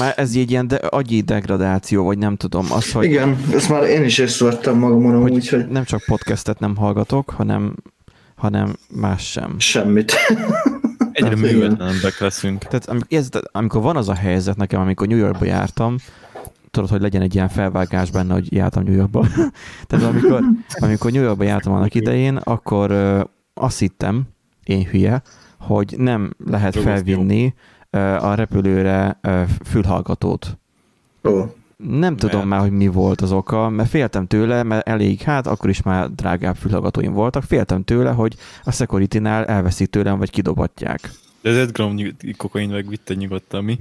Már ez egy ilyen de, agyi degradáció, vagy nem tudom. Az, hogy, Igen, ezt már én is észrevettem magamon, hogy, úgy, hogy nem csak podcastet nem hallgatok, hanem, hanem más sem. semmit. Egyre Hát művetlenebbek leszünk. Tehát amikor, ez, amikor van az a helyzet nekem, amikor New Yorkba jártam, tudod, hogy legyen egy ilyen felvágás benne, hogy jártam New Yorkba. Tehát amikor, amikor New Yorkba jártam annak idején, akkor ö, azt hittem, én hülye, hogy nem lehet felvinni a repülőre fülhallgatót. Ó, Nem tudom Mert? már, hogy mi volt az oka, mert féltem tőle, mert elég, hát akkor is már drágább fülhallgatóim voltak, féltem tőle, hogy a security-nál elveszik tőlem, vagy kidobatják. De az 5 gram nyug- kokain megvitte nyugodtan, mi?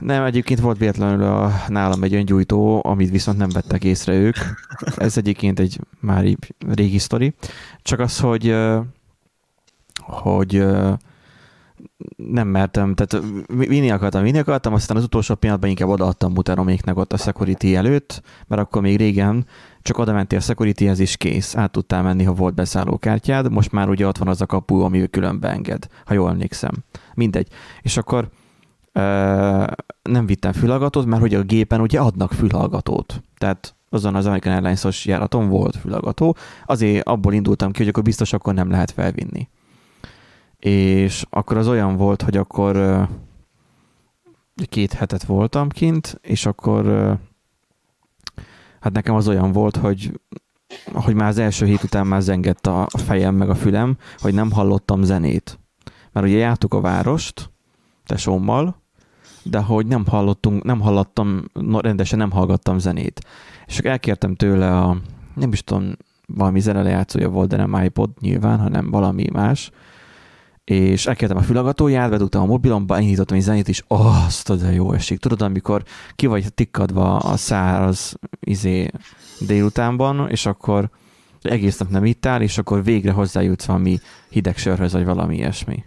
Nem, egyébként volt véletlenül a, nálam egy öngyújtó, amit viszont nem vettek észre ők. Ez egyébként egy már régi sztori. Csak az, hogy hogy nem mertem, tehát vi- vinni akartam, vinni akartam, aztán az utolsó pillanatban inkább odaadtam muteroméknek ott a security előtt, mert akkor még régen csak oda mentél a securityhez is kész, át tudtál menni, ha volt beszállókártyád, most már ugye ott van az a kapu, ami külön beenged, ha jól emlékszem. Mindegy. És akkor ö, nem vittem fülhallgatót, mert hogy a gépen ugye adnak fülhallgatót. Tehát azon az American Airlines-os járaton volt fülhallgató, azért abból indultam ki, hogy akkor biztos akkor nem lehet felvinni. És akkor az olyan volt, hogy akkor két hetet voltam kint, és akkor hát nekem az olyan volt, hogy hogy már az első hét után már zengett a fejem meg a fülem, hogy nem hallottam zenét. Mert ugye jártuk a várost, tesómmal, de hogy nem hallottunk, nem hallottam, no, rendesen nem hallgattam zenét. És akkor elkértem tőle a, nem is tudom, valami zenelejátszója volt, de nem iPod nyilván, hanem valami más, és elkértem a fülhallgatóját, bedugtam a mobilomba, indítottam egy zenét, és azt de jó esik. Tudod, amikor ki vagy tikkadva a száraz izé délutánban, és akkor egész nap nem ittál, és akkor végre hozzájutsz valami hideg sörhöz, vagy valami ilyesmi.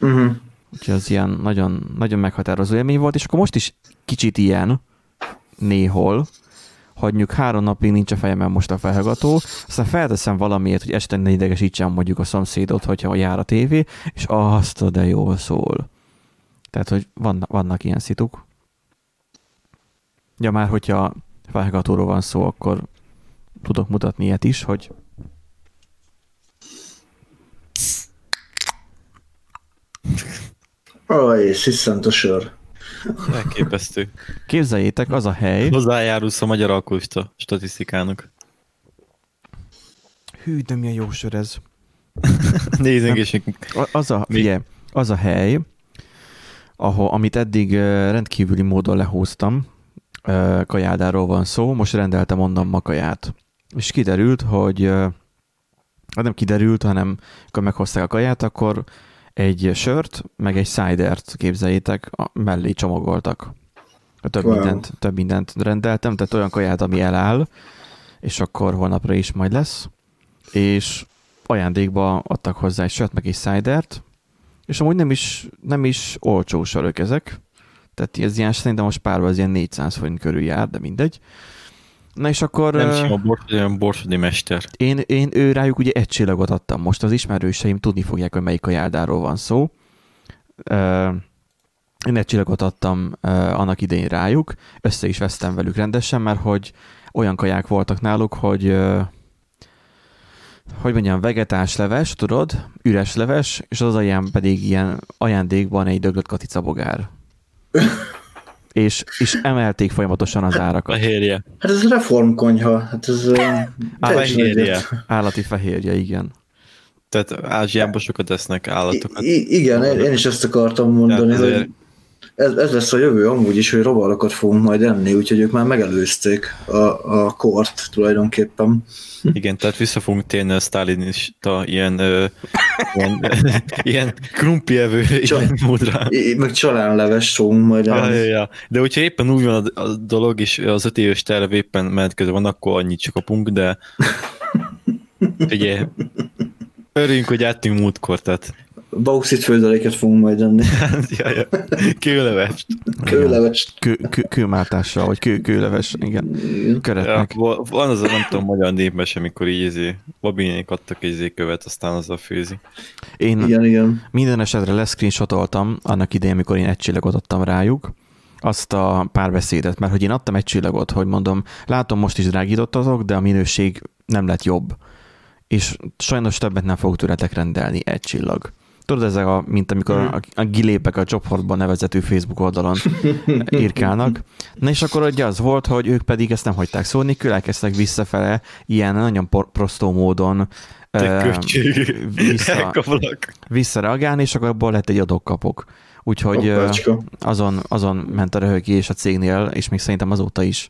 uh-huh. Úgyhogy az ilyen nagyon, nagyon meghatározó élmény volt, és akkor most is kicsit ilyen néhol, hogy mondjuk három napig nincs a fejemben most a felhallgató, aztán felteszem valamiért, hogy este ne idegesítsem mondjuk a szomszédot, hogyha jár a tévé, és azt de jól szól. Tehát, hogy vannak, vannak ilyen szituk. Ja, már hogyha felhallgatóról van szó, akkor tudok mutatni ilyet is, hogy Aj, sziszent a sör. Elképesztő. képzeljétek, az a hely, Hozzájárulsz a magyar alkoholista statisztikának. hű, de milyen jó sör ez. Nézzünk, A- Az a, figyelj, az a hely, ahol, amit eddig rendkívüli módon lehúztam, kajádáról van szó, most rendeltem onnan ma kaját. És kiderült, hogy hát nem kiderült, hanem amikor meghozták a kaját, akkor egy sört, meg egy cidert képzeljétek, mellé csomagoltak. Több, Wow. mindent, több mindent rendeltem, tehát olyan kaját, ami eláll, és akkor holnapra is majd lesz. És ajándékba adtak hozzá egy sört, meg egy cidert, és amúgy nem is, nem is olcsó sörök ezek. Tehát ez ilyen, szerintem most párban az ilyen 400 forint körül jár, de mindegy. Na és akkor nem sima bors, olyan borsodi mester. én, én ő rájuk ugye egy csillagot adtam. Most az ismerőseim tudni fogják, hogy melyik a járdáról van szó. Én egy csillagot adtam annak idején rájuk, össze is vesztem velük rendesen, mert hogy olyan kaják voltak náluk, hogy hogy mondjam, vegetás leves, tudod, üres leves, és az alján pedig ilyen ajándékban egy döglött katicabogár. és, és emelték folyamatosan az árakat. Fehérje. Hát ez reformkonyha. Hát ez... Fehérje. Állati fehérje, igen. Tehát Ázsiában sokat esznek állatokat. I- igen, én, is ezt akartam mondani, hogy ez, ez lesz a jövő amúgy is, hogy robalokat fogunk majd enni, úgyhogy ők már megelőzték a, a kort tulajdonképpen. Igen, tehát vissza fogunk térni a sztálinista ilyen, ö, ilyen, ilyen krumplievő Csak- ilyen módra. Meg csalánleves fogunk majd Ja, ja, ja. De hogyha éppen úgy van a, a dolog, és az öt éves terv éppen menet közben van, akkor annyit csak kapunk, de ugye örüljünk, hogy áttünk múltkor, tehát Bauxit főzeléket fogunk majd enni. ja, ja. kőlevest. Kőlevest. Kő, kő, kőmártással, vagy kő, kőleves, igen. Ja, köretnek. va- van az a nem tudom, magyar népmese, amikor így izé, babinék adtak egy izé követ, aztán azzal főzi. Én igen, igen. minden esetre leszcreenshotoltam annak idején, amikor én egy csillagot adtam rájuk, azt a párbeszédet, mert hogy én adtam egy csillagot, hogy mondom, látom, most is drágítottatok, de a minőség nem lett jobb. És sajnos többet nem fogok tőletek rendelni, egy csillag. Tudod, ez a, mint amikor Mhm. a, a gilépek a csoportban nevezető Facebook oldalon írkálnak. Na és akkor ugye az volt, hogy ők pedig ezt nem hagyták szólni, elkezdtek visszafele ilyen nagyon prostó módon köcsög. vissza, visszareagálni, és akkor abból lett egy adok-kapok. Úgyhogy azon, azon ment a röhögés a cégnél, és még szerintem azóta is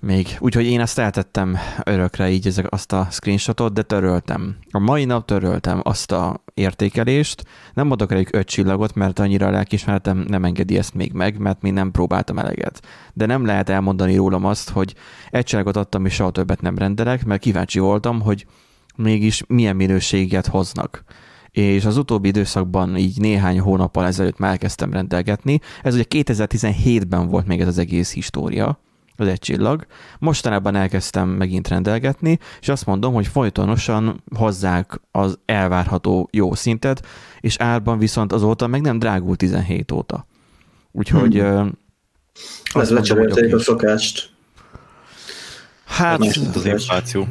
még. Úgyhogy én ezt eltettem örökre így ezek, azt a screenshotot, de töröltem. A mai nap töröltem azt a értékelést. Nem adok rájuk öt csillagot, mert annyira a lelkismeretem nem engedi ezt még meg, mert még nem próbáltam eleget. De nem lehet elmondani rólam azt, hogy egy csillagot adtam, és soha többet nem rendelek, mert kíváncsi voltam, hogy mégis milyen minőséget hoznak és az utóbbi időszakban így néhány hónappal ezelőtt már elkezdtem rendelgetni. Ez ugye 2017-ben volt még ez az egész história, az egy csillag. Mostanában elkezdtem megint rendelgetni, és azt mondom, hogy folytonosan hozzák az elvárható jó szintet, és árban viszont azóta meg nem drágul 17 óta. Úgyhogy Hmm. Ez lecserélték a szokást. hát Más Az infláció.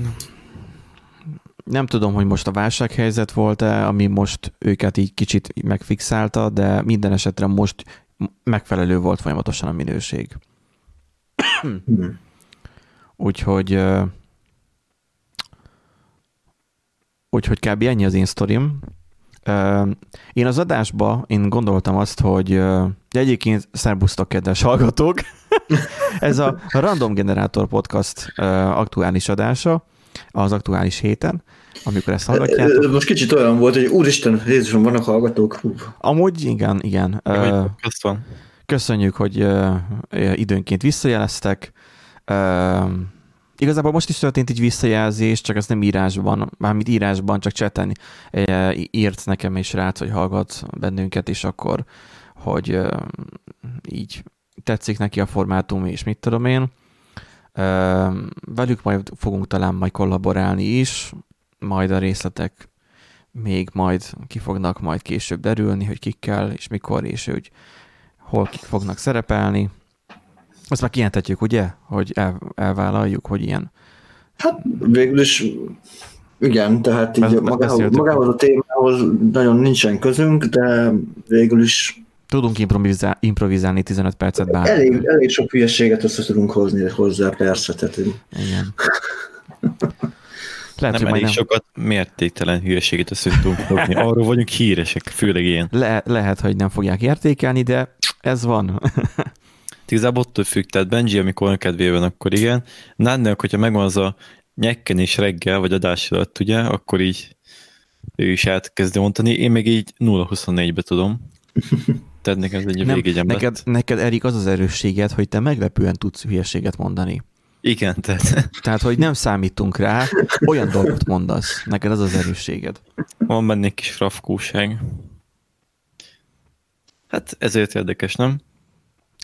nem tudom, hogy most a válsághelyzet volt-e, ami most őket így kicsit megfixálta, de minden esetre most megfelelő volt folyamatosan a minőség. Úgyhogy úgyhogy kb. ennyi az én sztorim. Én az adásba én gondoltam azt, hogy egyébként szerbusztok, kedves hallgatók! Ez a Random Generator Podcast aktuális adása az aktuális héten, amikor ezt hallgatjátok. Most kicsit olyan volt, hogy úristen, Jézusom, vannak hallgatók. Hú. Amúgy igen, igen. Ö, podcast van. Köszönjük, hogy időnként visszajeleztek. Igazából most is történt egy visszajelzés, csak ez nem írásban, mármint írásban, csak cseten írt nekem és rác, hogy hallgat bennünket, és akkor, hogy így tetszik neki a formátum, és mit tudom én. Velük majd fogunk talán majd kollaborálni is, majd a részletek még majd ki fognak majd később derülni, hogy kikkel, és mikor, és hogy hol kik fognak szerepelni. Azt már kijelentetjük, ugye? Hogy el, elvállaljuk, hogy ilyen. Hát végül is igen, tehát így Be- magához, magához a témához nagyon nincsen közünk, de végül is Tudunk improvizál, improvizálni 15 percet bár. elég, elég sok hülyeséget össze tudunk hozni hozzá, persze. Tehát Igen. Lehet, Nem hogy majd elég nem, sokat mértéktelen hülyeséget össze tudunk fogni. Arról vagyunk híresek, főleg ilyen. le, lehet, hogy nem fogják értékelni, de ez van. Igazából attól függ, tehát Benji, amikor kedvében, akkor igen. Nádnak, hogyha megvan az a nyekkenés reggel, vagy adás előtt, ugye, akkor így ő is elkezdi mondani. Én meg így 0-24-be tudom. Tehát nekem ez egy nem, neked, lett. neked, Erik, az az erősséged, hogy te meglepően tudsz hülyeséget mondani. Igen, tehát Tehát, hogy nem számítunk rá, olyan dolgot mondasz. Neked az az erősséged. van benne egy kis frafkóság. Hát ezért érdekes, nem?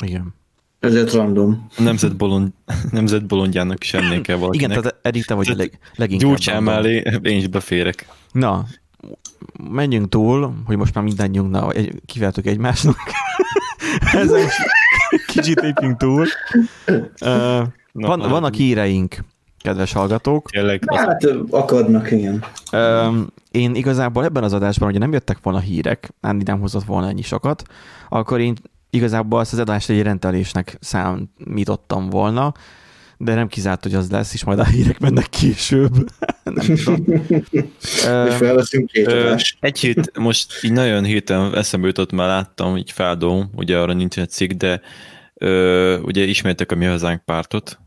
Igen. ezért random. A nemzet, bolond, nemzet bolondjának is ennél kell valakinek. Igen, tehát Erik, te vagy a leg, leginkább. Gyurcsán mellé én is beférek. Na, menjünk túl, hogy most már mindannyiunknak egy, kiveltük egymásnak. Ezen kicsit lépjünk túl. Uh, Na, van, na, vannak híreink, kedves hallgatók. Tényleg, Hát akadnak, igen. Um, én igazából ebben az adásban, hogyha nem jöttek volna hírek, nem, nem hozott volna ennyi sokat, akkor én igazából azt az adást egy rendelésnek számítottam volna, de nem kizárt, hogy az lesz, és majd a hírek mennek később. nem tudom. Felveszünk két Ö, egy hét, most így nagyon hirtelen eszembe jutott, már láttam, így feldom, ugye arra nincs egy cikk, de ö, ugye ismertek a Mi Hazánk pártot.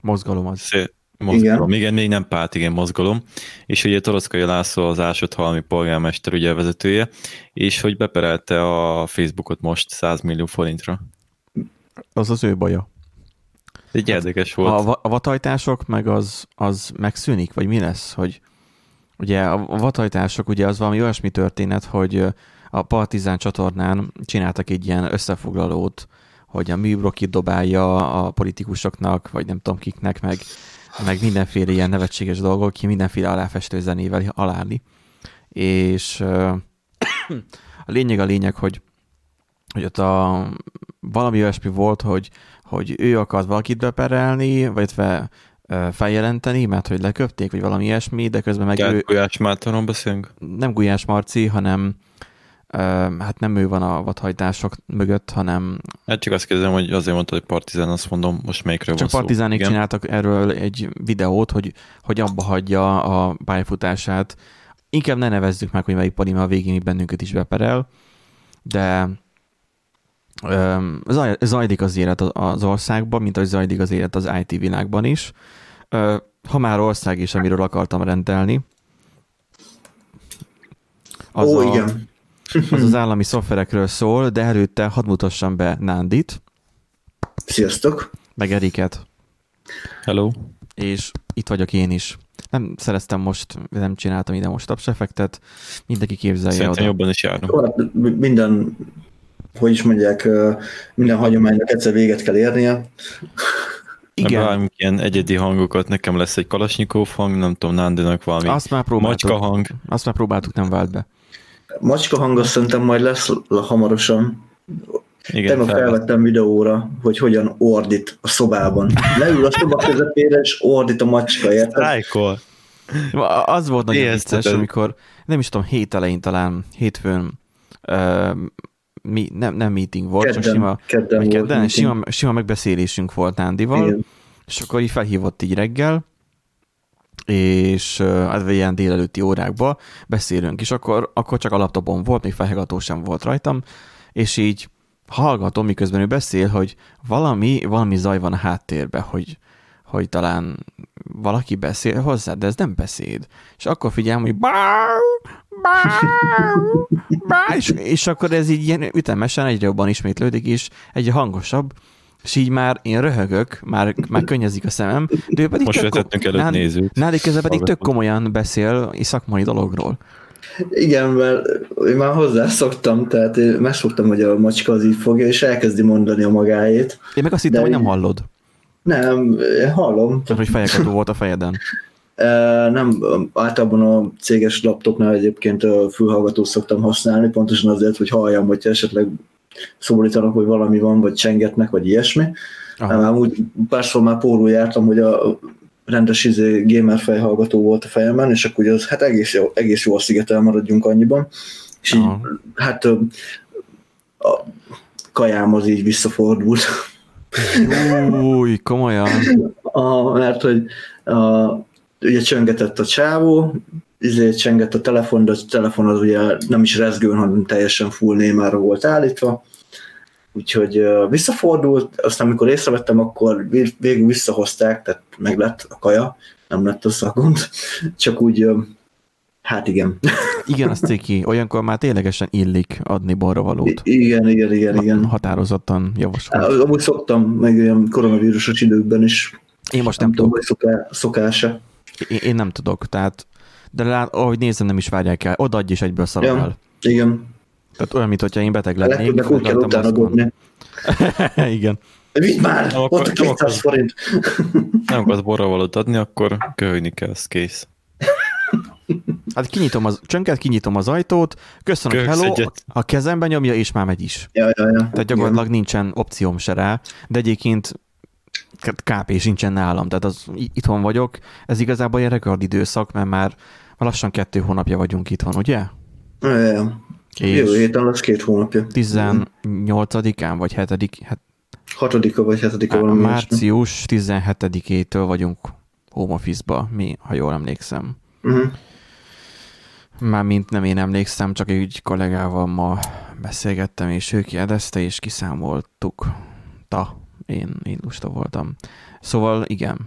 Mozgalom az. Szé- Mozgalom. Igen. igen, még nem párt, igen, mozgalom. És ugye Toroszkai László az Ásodhalmi polgármester ugye vezetője, és hogy beperelte a Facebookot most 100 millió forintra. Az az ő baja. Egy érdekes volt. A, a vatajtások meg az, az megszűnik, vagy mi lesz? Hogy ugye a vatajtások, ugye az valami olyasmi történet, hogy a Partizán csatornán csináltak egy ilyen összefoglalót, hogy a műbrokit dobálja a politikusoknak, vagy nem tudom kiknek, meg, meg mindenféle ilyen nevetséges dolgok, ki mindenféle aláfestő zenével aláni. És a lényeg a lényeg, hogy, hogy ott a valami olyasmi volt, hogy, hogy ő akart valakit beperelni, vagy fe, feljelenteni, mert hogy leköpték, vagy valami ilyesmi, de közben meg Gát ő, Gulyás Mártonon beszélünk? nem Gulyás Marci, hanem hát nem ő van a vadhajtások mögött, hanem Hát csak azt kérdezem, hogy azért mondtad, hogy Partizán, azt mondom, most melyikről csak van partizánék szó. csináltak erről egy videót, hogy, hogy abba hagyja a pályafutását. Inkább ne nevezzük meg, hogy melyik pali, mert a végén bennünket is beperel, de öm, zaj, zajlik az élet az- az országban, mint ahogy zajlik az élet az IT világban is. Ö, Ha már ország is, amiről akartam rendelni, az, Ó, a, igen. Az az állami szoftverekről szól, de előtte hadd mutassam be Nándit, Sziasztok. meg Eriket, Hello. és itt vagyok én is. Nem szereztem most, nem csináltam ide most tapsefektet, mindenki képzelje Szerintem oda. jobban is járunk. Hát minden, hogy is mondják, minden hagyománynak egyszer véget kell érnie. Igen. Ilyen egyedi hangokat, nekem lesz egy Kalasnyikov hang, nem tudom, Nándinak valami azt már próbáltuk. macska hang. Azt már próbáltuk, nem vált be. Macska hang azt szerintem majd lesz hamarosan. Igen, Tegnap fel, felvettem videóra, hogy hogyan ordít a szobában. Leül a szoba közepére, és ordít a macska, érted? Az volt nagyon vicces, amikor, nem is tudom, hét elején talán, hétfőn, uh, mi, nem, nem meeting volt, csak sima, kedden, volt kedden, meeting. sima, sima megbeszélésünk volt Nándival, Igen. és akkor így felhívott így reggel, és hát ilyen délelőtti órákba beszélünk, és akkor, akkor csak a laptopon volt, még felhallgató sem volt rajtam, és így hallgatom, miközben ő beszél, hogy valami, valami zaj van a háttérben, hogy, hogy talán valaki beszél hozzá, de ez nem beszéd. És akkor figyelem, hogy bár, bár, bár, és, és akkor ez így ilyen ütemesen egyre jobban ismétlődik, és egyre hangosabb, és így már én röhögök, már, már könnyezik a szemem, de ő pedig Most tök vetettünk előtt Nádi- nézőt. Nádi közben pedig tök komolyan beszél és szakmai dologról. Igen, mert én már hozzászoktam, tehát én megszoktam, hogy a macska az így fogja, és elkezdi mondani a magáét. Én meg azt hittem, hogy nem hallod, Nem, én hallom. csak hogy fejekató volt a fejeden. Nem, általában a céges laptopnál egyébként a fülhallgatót szoktam használni, pontosan azért, hogy halljam, hogyha esetleg szólítanak, hogy valami van, vagy csengetnek, vagy ilyesmi. Aha. Aha. Úgy párszor már pórul jártam, hogy a rendes izé, gamer fejhallgató volt a fejemben, és akkor ugye az hát egész jó, egész jó a szigetel maradjunk annyiban. És így, hát a kajám az így visszafordult. Új, komolyan. A, mert hogy a, ugye csöngetett a csávó, izé csengett a telefon, de a telefon az ugye nem is rezgőn, hanem teljesen full némára volt állítva. Úgyhogy visszafordult, aztán amikor észrevettem, akkor vég- végül visszahozták, tehát meg lett a kaja, nem lett a gond, csak úgy, hát igen. Igen, az ciki. Olyankor már ténylegesen illik adni borravalót. I- igen, igen, igen, igen. Határozottan javaslom. Amúgy szoktam, meg ilyen koronavírusos időkben is, Én most nem nem tudom, hogy szoká, szokása. Én, én nem tudok, tehát de lát, ahogy nézem, nem is várják el. Odaadj is egyből szarod Ja. Igen, Tehát olyan, mint hogyha én beteg lennék. legtöbbnek úgy kell utána. Igen. Vidd már, Nem, akkor- ott a nem 200 akkor- forint. Nem akarsz borravalót adni, akkor köhögni kell, az kész. Hát kinyitom az, csönket, kinyitom az ajtót, köszönöm, Köhögsz hello, egyet. a kezembe nyomja, és már megy is. Ja, ja, ja. Tehát gyakorlatilag nincsen opcióm se rá, de egyébként KP sincsen nálam, tehát az itthon vagyok. Ez igazából egy rekordidőszak, mert már lassan kettő hónapja vagyunk itthon, ugye? Ja, ja. Jövő héten lesz két hónapja. 18-án vagy 7 hát Hatodika vagy hetedika valami ilyesmi. március 17-től vagyunk home office-ba, mi, ha jól emlékszem. Mhm. Mármint nem én emlékszem, csak egy kollégával ma beszélgettem, és ő kérdezte, és kiszámoltuk. Ta, én, én lusta voltam. Szóval igen,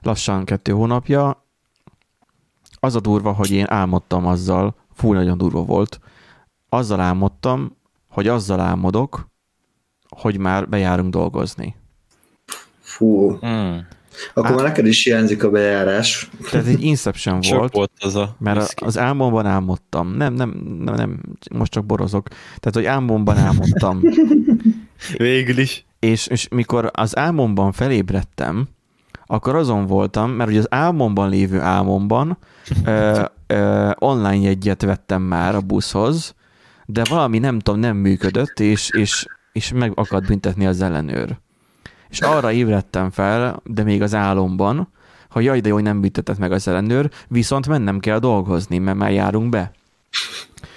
lassan kettő hónapja. Az a durva, hogy én álmodtam azzal, fú, nagyon durva volt, azzal álmodtam, hogy azzal álmodok, hogy már bejárunk dolgozni. Fú, Hmm. akkor Á. már neked is hiányzik a bejárás. Tehát egy Inception volt, volt az a mert whisky. a- az álmomban álmodtam. Nem, nem, nem, nem, most csak borozok. Tehát, hogy álmomban álmodtam. Végül is. És, és mikor az álmomban felébredtem, akkor azon voltam, mert ugye az álmomban lévő álmomban ö, ö, online jegyet vettem már a buszhoz, de valami nem tudom, nem működött, és, és és meg akart büntetni az ellenőr. És arra ébredtem fel, de még az álomban, hogy jaj, de jó, hogy nem büntetett meg az ellenőr, viszont mennem kell dolgozni, mert már járunk be.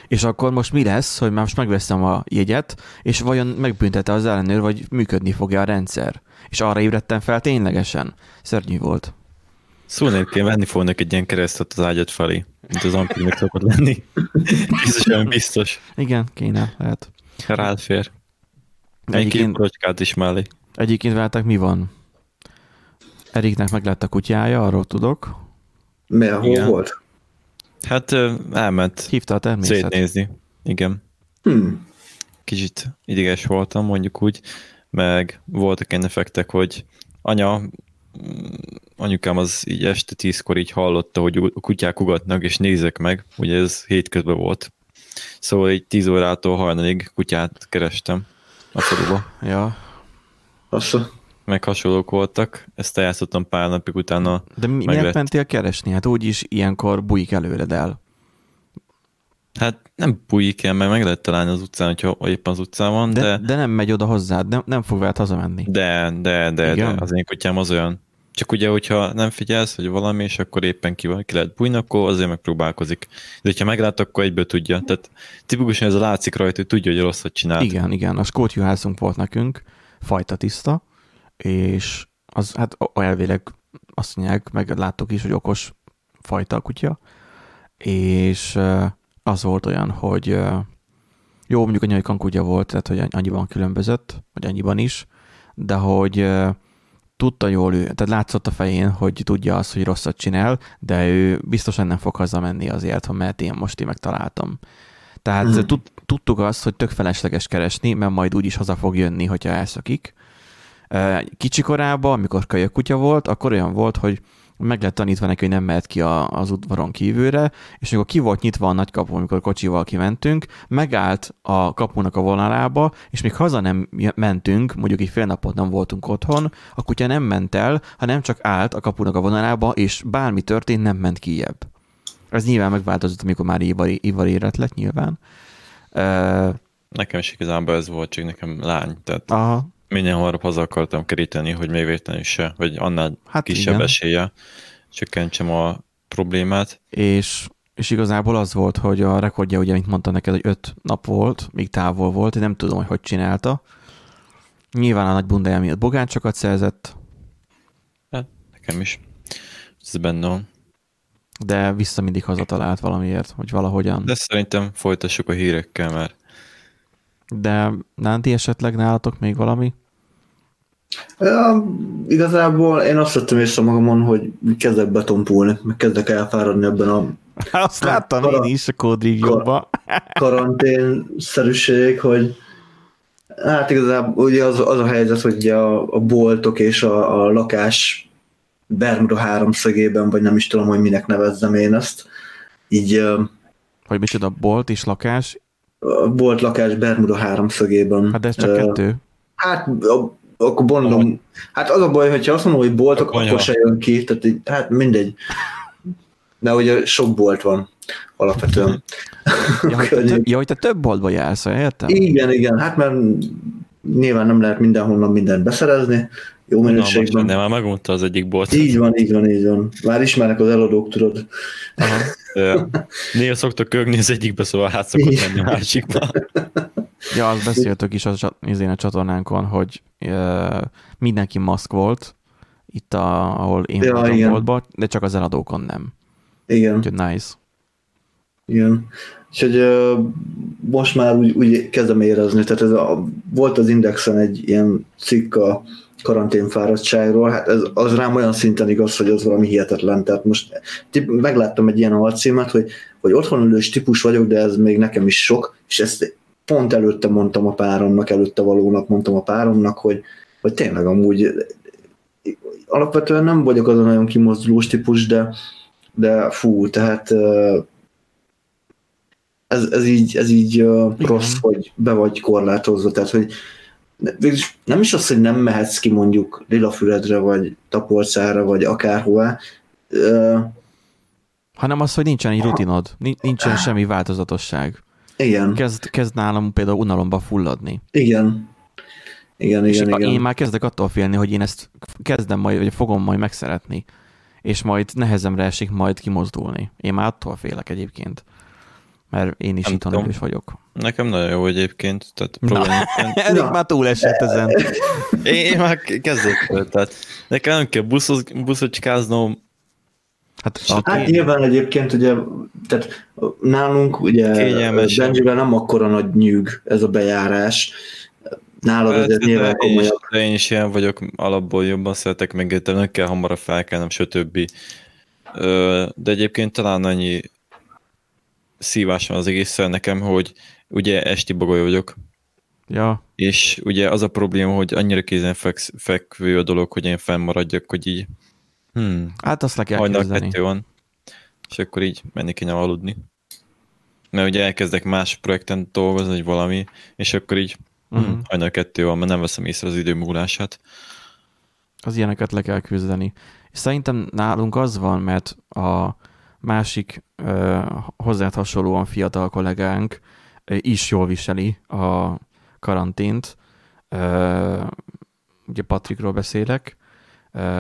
És akkor most mi lesz, hogy már most megveszem a jegyet, és vajon megbüntette az ellenőr, vagy működni fogja a rendszer? És arra ébredtem fel ténylegesen. Szörnyű volt. Szólnék, venni fognak egy ilyen keresztet az ágyat felé, mint az ampirnek szokott lenni. Biztosan biztos. Igen, kéne, lehet. Rád fér. Egy két kocskát is mellé. Egyébként veletek mi van? Eriknek meg lett a kutyája, arról tudok. Mi, hol volt? Hát elment Hívta a természet. szétnézni. Igen. Hmm. Kicsit ideges voltam, mondjuk úgy, meg voltak ilyen effektek, hogy anya, anyukám az így este tízkor így hallotta, hogy a kutyák ugatnak, és nézek meg, ugye ez hétközben volt. Szóval így tíz órától hajnalig kutyát kerestem a faluba. Ja. Assza. Meg hasonlók voltak, ezt eljátszottam pár napig utána. De mi, miért mentél keresni? Hát úgyis ilyenkor bujik előred el. Hát nem bujik el, mert meg lehet találni az utcán, hogyha éppen az utcán van, de... De, de nem megy oda hozzád, nem, nem fog veled hazamenni. De, de, de, Igen? de az én kutyám az olyan. Csak ugye, hogyha nem figyelsz, hogy valami, és akkor éppen ki, ki lehet bújni, akkor azért megpróbálkozik. De hogyha meglát, akkor egyből tudja. Tehát tipikusan ez a látszik rajta, hogy tudja, hogy rosszat csinál. Igen, igen. A skótjuhászunk volt nekünk, fajta tiszta, és az hát elvileg azt mondják, meg láttok is, hogy okos fajta a kutya, és az volt olyan, hogy jó, mondjuk a nyajkan kutya volt, tehát hogy annyiban különbözött, vagy annyiban is, de hogy tudta jól ő, tehát látszott a fején, hogy tudja azt, hogy rosszat csinál, de ő biztosan nem fog hazamenni azért, mert én most én megtaláltam. Tehát mm. tudtuk azt, hogy tök felesleges keresni, mert majd úgyis haza fog jönni, hogyha elszakik. Kicsi korában, amikor kölyök kutya volt, akkor olyan volt, hogy meg lett tanítva neki, hogy nem mehet ki a, az udvaron kívülre, és amikor ki volt nyitva a nagy kapu, amikor kocsival kimentünk, megállt a kapunak a vonalába, és még haza nem mentünk, mondjuk egy fél napot nem voltunk otthon, a kutya nem ment el, hanem csak állt a kapunak a vonalába, és bármi történt, nem ment kijebb. Ez nyilván megváltozott, amikor már ivar, ivar éret lett nyilván. Uh, nekem is igazából ez volt, csak nekem lány, tehát aha minél hamarabb haza akartam keríteni, hogy még véletlenül se, vagy annál hát kisebb igen. esélye csökkentsem a problémát. És, és igazából az volt, hogy a rekordja, ugye, mint mondtam neked, hogy öt nap volt, még távol volt, én nem tudom, hogy hogy csinálta. Nyilván a nagy bundája miatt bogáncsokat szerzett. Hát, nekem is. Ez benne van. De vissza mindig hazatalált valamiért, hogy valahogyan. De szerintem folytassuk a hírekkel, mert de Nánti esetleg nálatok még valami? Ja, igazából én azt vettem észre magamon, hogy kezdek betompulni, meg kezdek elfáradni ebben a... Azt hát, láttam kar- én is a kódrívjóban. szerűség, hogy hát igazából ugye az, az a helyzet, hogy a, a boltok és a, a lakás Bermuda háromszögében, vagy nem is tudom, hogy minek nevezzem én ezt, így... Hogy micsoda bolt és lakás? A bolt lakás Bermuda háromszögében. Hát de ez csak uh, kettő. Hát akkor mondom, hát az a baj, hogyha azt mondom, hogy boltok, akkor, akkor se jön ki, tehát hát mindegy. De ugye sok bolt van alapvetően. ja, hogy te, több, ja, hogy te több boltba jársz, értem? Igen, igen, hát mert nyilván nem lehet mindenhonnan mindent beszerezni, jó minőségben. Nem, már megmondta az egyik bolt. Így van, így van, így van. Már ismernek az eladók, tudod. Aha. Ja. Néha szoktak kögni az egyikbe, szóval hát szokott menni a másikba. Ja, azt beszéltük is az izén a csatornánkon, hogy uh, mindenki maszk volt, itt, a, ahol én ja, voltam boltban, de csak az eladókon nem. Igen. Úgyhogy nice. Igen. És hogy uh, most már úgy, úgy kezdem érezni, tehát ez a, volt az Indexen egy ilyen cikk a karanténfáradtságról, hát ez, az rám olyan szinten igaz, hogy az valami hihetetlen. Tehát most tip, megláttam egy ilyen alcímet, hogy, hogy otthonülős típus vagyok, de ez még nekem is sok, és ezt pont előtte mondtam a páromnak, előtte valónak mondtam a páromnak, hogy, hogy tényleg amúgy alapvetően nem vagyok az a nagyon kimozdulós típus, de, de fú, tehát ez, ez így, ez így rossz, hogy be vagy korlátozva, tehát hogy nem is az, hogy nem mehetsz ki mondjuk Lilafüredre, vagy Tapolcára, vagy akárhová, hanem az, hogy nincsen egy rutinod, nincsen semmi változatosság. Igen. Kezd, kezd nálam például unalomba fulladni. Igen. Igen, És igen, igen. én már kezdek attól félni, hogy én ezt kezdem majd, vagy fogom majd megszeretni, és majd nehezemre esik majd kimozdulni. Én már attól félek egyébként, mert én is itthon is vagyok. Nekem nagyon jó egyébként, tehát probléma. Erik Na. már túl esett ezen. Én, én már kezdek, tehát nekem nem kell buszoz, buszocskáznom, Hát, Hát aki, nyilván egyébként ugye, tehát nálunk ugye. Benjivel nem akkora nagy nyűg ez a bejárás. Nálad Hát, azért nyilván én, is, komolyabb. de én is ilyen vagyok, alapból jobban szeretek megérteni, nem kell hamarabb felkelnem, stb. De egyébként talán annyi szívás van az egészen nekem, hogy ugye esti bagoly vagyok, ja, és ugye az a probléma, hogy annyira kézen feksz, fekvő a dolog, hogy én fennmaradjak, hogy így hmm, hát azt le kell hajnal kettő van, és akkor így menni kéne aludni. Mert ugye elkezdek más projekten dolgozni, vagy valami, és akkor így Mhm. hmm, hajnal kettő van, mert nem veszem észre az idő múlását. Az ilyeneket le kell küzdeni. És szerintem nálunk az van, mert a másik ö, hozzád hasonlóan fiatal kollégánk is jól viseli a karantént. Ugye Patrikról beszélek,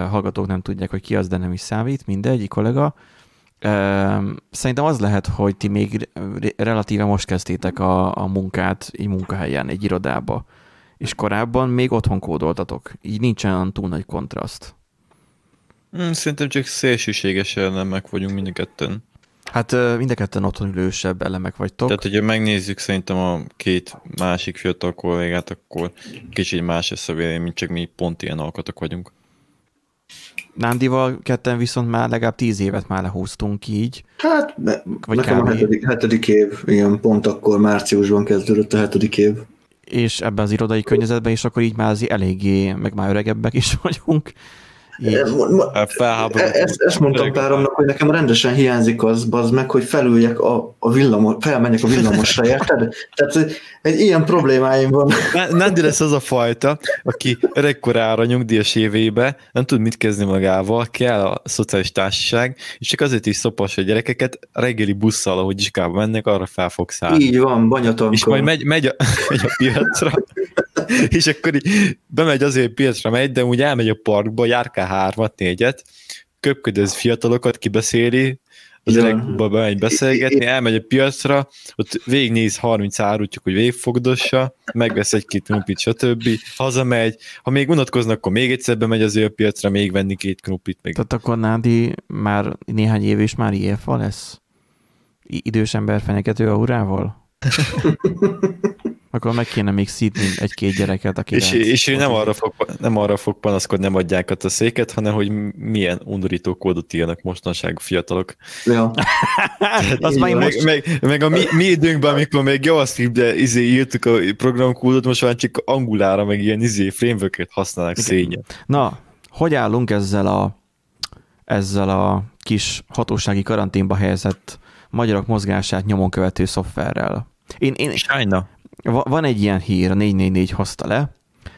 hallgatók nem tudják, hogy ki az, de nem is számít, mindegy, egy kollega. Ö, Szerintem az lehet, hogy ti még re- relatíve most kezdtétek a, a munkát egy munkahelyen, egy irodába és korábban még otthon kódoltatok. Így nincsen túl nagy kontraszt. Hmm, szerintem csak szélsőséges elemek vagyunk mind a ketten. Hát mind a ketten otthon ülősebb elemek vagytok. Tehát, hogyha megnézzük szerintem a két másik fiatal kollégát, akkor kicsit más lesz a vélemény, mint csak mi pont ilyen alkatok vagyunk. Nándival ketten viszont már legalább tíz évet már lehúztunk így. Hát ne, Vagy nekem kb. a hetedik, hetedik év, igen, pont akkor márciusban kezdődött a hetedik év. és ebben az irodai környezetben, és akkor így már azért eléggé, meg már öregebbek is vagyunk. E, felháborodott. Ezt, ezt mondtam páromnak, hogy nekem rendesen hiányzik az, bazd meg, hogy felüljek a, a villamos, felmenjek a villamosra, érted? Tehát egy ilyen problémáim van. Nandi lesz az a fajta, aki öregkorára nyugdíjas évébe nem tud mit kezdeni magával, kell a szociális társaság, és csak azért is szopas a gyerekeket, reggeli busszal, ahogy iskába mennek, arra fel fog szállni. Így van, banyatankon. És majd megy, megy, a, megy a piacra, és akkor így bemegy azért piacra megy, de úgy elmegy a parkba, járkál hármat, négyet, köpködöz fiatalokat, kibeszéli, az öregba bemegy beszélgetni, elmegy a piacra, ott végignéz 30 árut, csak hogy végigfogdossa, megvesz egy-két krumplit, stb. Hazamegy, ha még unatkoznak, akkor még egyszer bemegy az ő a piacra, még venni két krumplit, meg tehát akkor Nádi már néhány év és már IFA lesz? Idős ember fenyegető aurával? akkor meg kéne még szítni egy-két gyereket, aki És, és ő nem arra, fog, nem arra fog panaszkodni, nem adják át a széket, hanem hogy milyen undorító kódot írnak mostanság fiatalok. Ja. az van. most Meg, meg, meg a mi, mi időnkben, amikor még JavaScript-de izé írtuk a programkódot, most már csak angulára, meg ilyen izé framework használnak szénye. Na, hogy állunk ezzel a, ezzel a kis hatósági karanténba helyezett magyarok mozgását nyomon követő szoftverrel? Én, én, Sajna. Va- van egy ilyen hír, a 444 hozta le,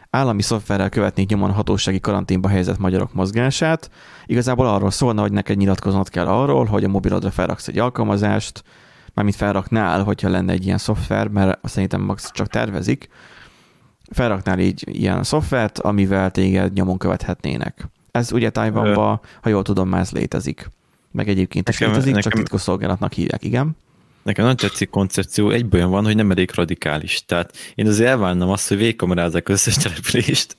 állami szoftverrel követnék nyomon hatósági karanténba helyezett magyarok mozgását. Igazából arról szólna, hogy neked nyilatkoznod kell arról, hogy a mobilodra felraksz egy alkalmazást, mármint felraknál, hogyha lenne egy ilyen szoftver, mert szerintem max csak tervezik, felraknál így ilyen szoftvert, amivel téged nyomon követhetnének. Ez ugye Tajvanban, ha jól tudom, már ez létezik. Meg egyébként is Nekem- létezik, csak nekem- titkosszolgálatnak hívják, igen. Nekem nem tetszik koncepció, egyben olyan van, hogy nem elég radikális. Tehát én azért elvárnám azt, hogy végigkamerázzák összes települést,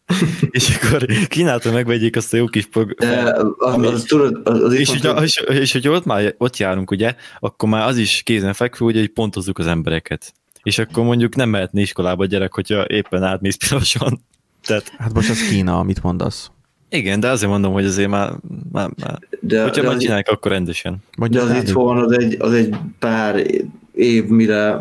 és akkor kínálta megvegyék azt a jó kis prog- De az, az, tudod, az, az és, itt hogy, van, és, és hogy ott már ott járunk, ugye, akkor már az is kézenfekvő, ugye, hogy pontozzuk az embereket. És akkor mondjuk nem mehetne iskolába a gyerek, hogyha éppen átmész pirosan. Tehát Hát most az Kína, amit mondasz. Igen, de azért mondom, hogy azért már, már, már de, hogyha de, már csinálják, akkor rendesen. de Mondjuk az Nádi. itthon az egy, az egy pár év, mire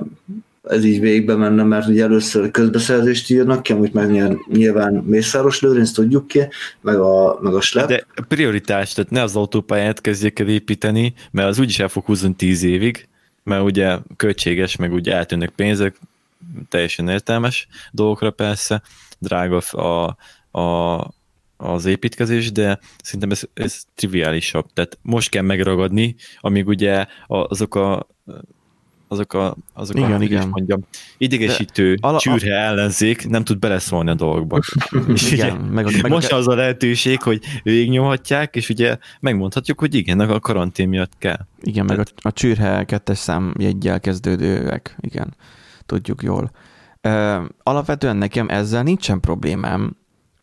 ez így végbe menne, mert ugye először közbeszerzést írnak ki, amit meg nyilván- nyilván Mészáros Lőrinc, tudjuk ki, meg a, meg a Slep. De prioritás, tehát ne az autópályát kezdjék el építeni, mert az úgyis el fog húzni tíz évig, mert ugye költséges, meg ugye eltűnnek pénzek, teljesen értelmes dolgokra persze, drága a, a, az építkezés, de szerintem ez, ez triviálisabb. Tehát most kell megragadni, amíg ugye a- azok a azok a, azok Igen, a, igen. is mondjam, idegesítő ala- ala, csűrhe ellenzék nem tud beleszólni a dolgokba. és ugye, Igen, meg, meg, most az a lehetőség, hogy végignyomhatják, és ugye megmondhatjuk, hogy igen, a karantén miatt kell. igen, meg a, a csűrhe kettes szám jeggyel kezdődőek, igen, tudjuk jól. Ö, alapvetően nekem ezzel nincsen problémám,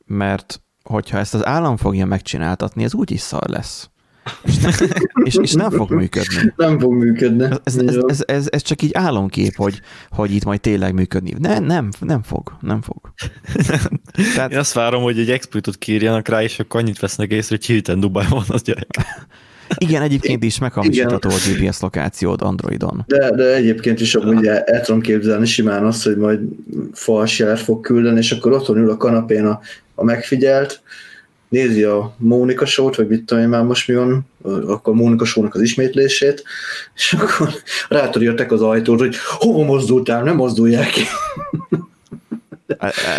mert hogyha ezt az állam fogja megcsináltatni, ez úgyis szar lesz. És nem, és, és nem fog működni. Nem fog működni. Ez, ez, ez, ez, ez csak így álomkép, hogy, hogy itt majd tényleg működni. Ne, nem, nem fog, nem fog. Tehát, Én azt várom, hogy egy exploitot kírjanak rá, és akkor annyit vesznek észre, hogy hirtelen Dubajban van az gyerek. igen, egyébként is meghamisítható a GPS lokációd Androidon. De, de egyébként is amúgy el, el tudom képzelni simán azt, hogy majd fals jelet fog küldeni, és akkor otthon ül a kanapén a, a megfigyelt, nézi a Mónika show vagy mit tudom én már most mi van, akkor Mónika show az ismétlését, és akkor rátörjöttek az ajtót, hogy hova mozdultál, nem mozdulják ki.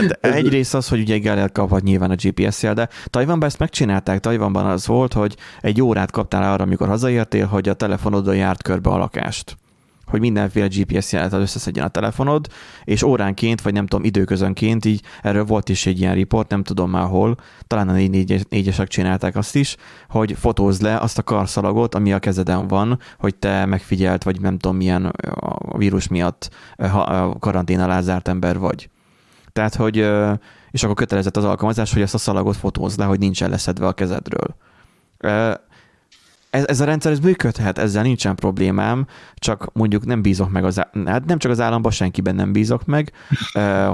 De Egyrészt az, hogy ugye Gellert kaphat nyilván a GPS-jel, de Tajvanban ezt megcsinálták. Tajvanban az volt, hogy egy órát kaptál arra, amikor hazaértél, hogy a telefonodon járt körbe a lakást hogy mindenféle GPS jelet összeszedjen a telefonod, és óránként, vagy nem tudom, időközönként, így erről volt is egy ilyen riport, nem tudom már hol, talán a 4-esek csinálták azt is, hogy fotózd le azt a karszalagot, ami a kezeden van, hogy te megfigyelt, vagy nem tudom milyen a vírus miatt karantén alá zárt ember vagy. Tehát, hogy, és akkor kötelezett az alkalmazás, hogy ezt a szalagot fotózd le, hogy nincsen leszedve a kezedről. Ez, ez a rendszer ez működhet, ezzel nincsen problémám, csak mondjuk nem bízok meg az, hát nem csak az államban, senkiben nem bízok meg,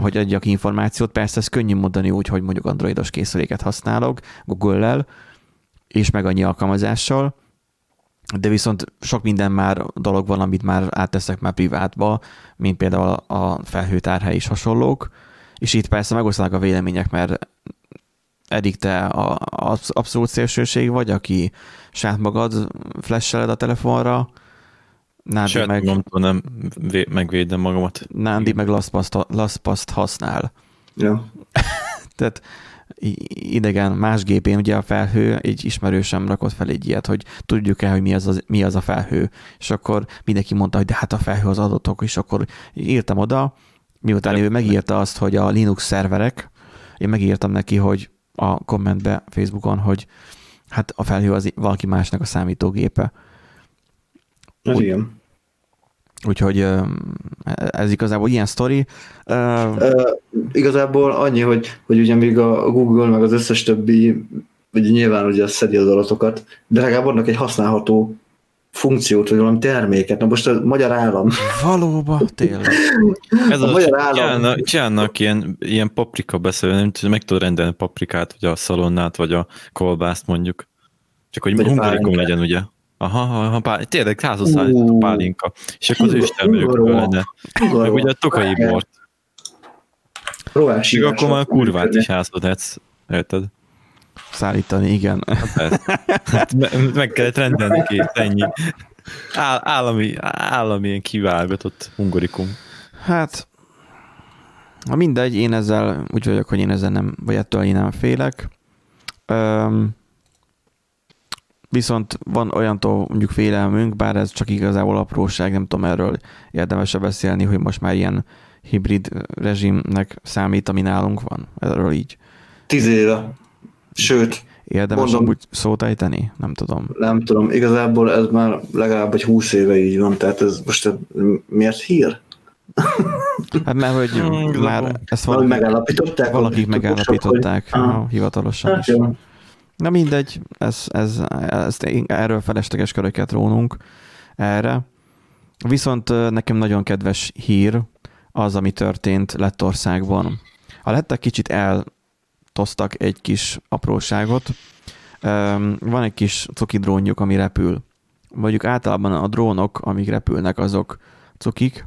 hogy adjak információt. Persze ez könnyű mondani úgy, hogy mondjuk androidos készüléket használok Google-lel, és meg annyi alkalmazással, de viszont sok minden már dolog van, amit már átteszek már privátba, mint például a felhőtárhely és hasonlók, és itt persze megosztanak a vélemények, mert eddig te az abszolút szélsőség vagy, aki saját magad flasheled a telefonra, Nádi Saját meg... Magamtól nem vé- megvédem magamat. Nádi meg LastPass-t használ. Ja. Tehát idegen, más gépén ugye a felhő, egy ismerősem rakott fel egy ilyet, hogy tudjuk-e, hogy mi az, az, mi az a felhő. És akkor mindenki mondta, hogy de hát a felhő az adatok, és akkor írtam oda, miután ő megírta azt, hogy a Linux szerverek, én megírtam neki, hogy a kommentbe Facebookon, hogy hát a felhő az valaki másnak a számítógépe. Ez Úgy, igen. Úgyhogy ez igazából ilyen sztori. Uh, igazából annyi, hogy, hogy ugye még a Google meg az összes többi, ugye nyilván ugye szedi az adatokat, de legalább adnak egy használható funkciót, vagy valami terméket. Na most a magyar állam. Valóban, tényleg. Ez a, a magyar állam. Csinálnak, csinálnak ilyen, ilyen paprika beszélő, nem tudom, meg tudod rendelni a paprikát, vagy a szalonnát, vagy a kolbászt mondjuk. Csak hogy hungarikum legyen, ugye? Aha, aha pál, tényleg házhoz uh, pálinka. És akkor az őstermelőkből lenne. Meg ugye a tokai bort. Rovás. Még akkor már kurvát is házhoz érted? Szállítani, igen. Hát, me- meg kellett rendelni két, ennyi. Áll, állami, állami ilyen kiválogatott hungarikum. Hát, ha mindegy, én ezzel úgy vagyok, hogy én ezzel nem, vagy ettől én nem félek. Üm, viszont van olyantól mondjuk félelmünk, bár ez csak igazából apróság, nem tudom erről érdemes beszélni, hogy most már ilyen hibrid rezsimnek számít, ami nálunk van. Erről így. Tíz éve. Sőt, Érdemes mondom, úgy szót ejteni? Nem tudom. Nem tudom, igazából ez már legalább egy húsz éve így van, tehát ez most miért hír? Hát mert hogy hmm, már ezt valaki, megállapították? Valakik megállapították hogy... Aha, hivatalosan hát, is. Jó. Na mindegy, ez, ez, ez, erről felesleges köröket rónunk erre. Viszont nekem nagyon kedves hír az, ami történt Lettországban. A lettek kicsit el toztak egy kis apróságot. Van egy kis cuki drónjuk, ami repül. Mondjuk általában a drónok, amik repülnek, azok cukik,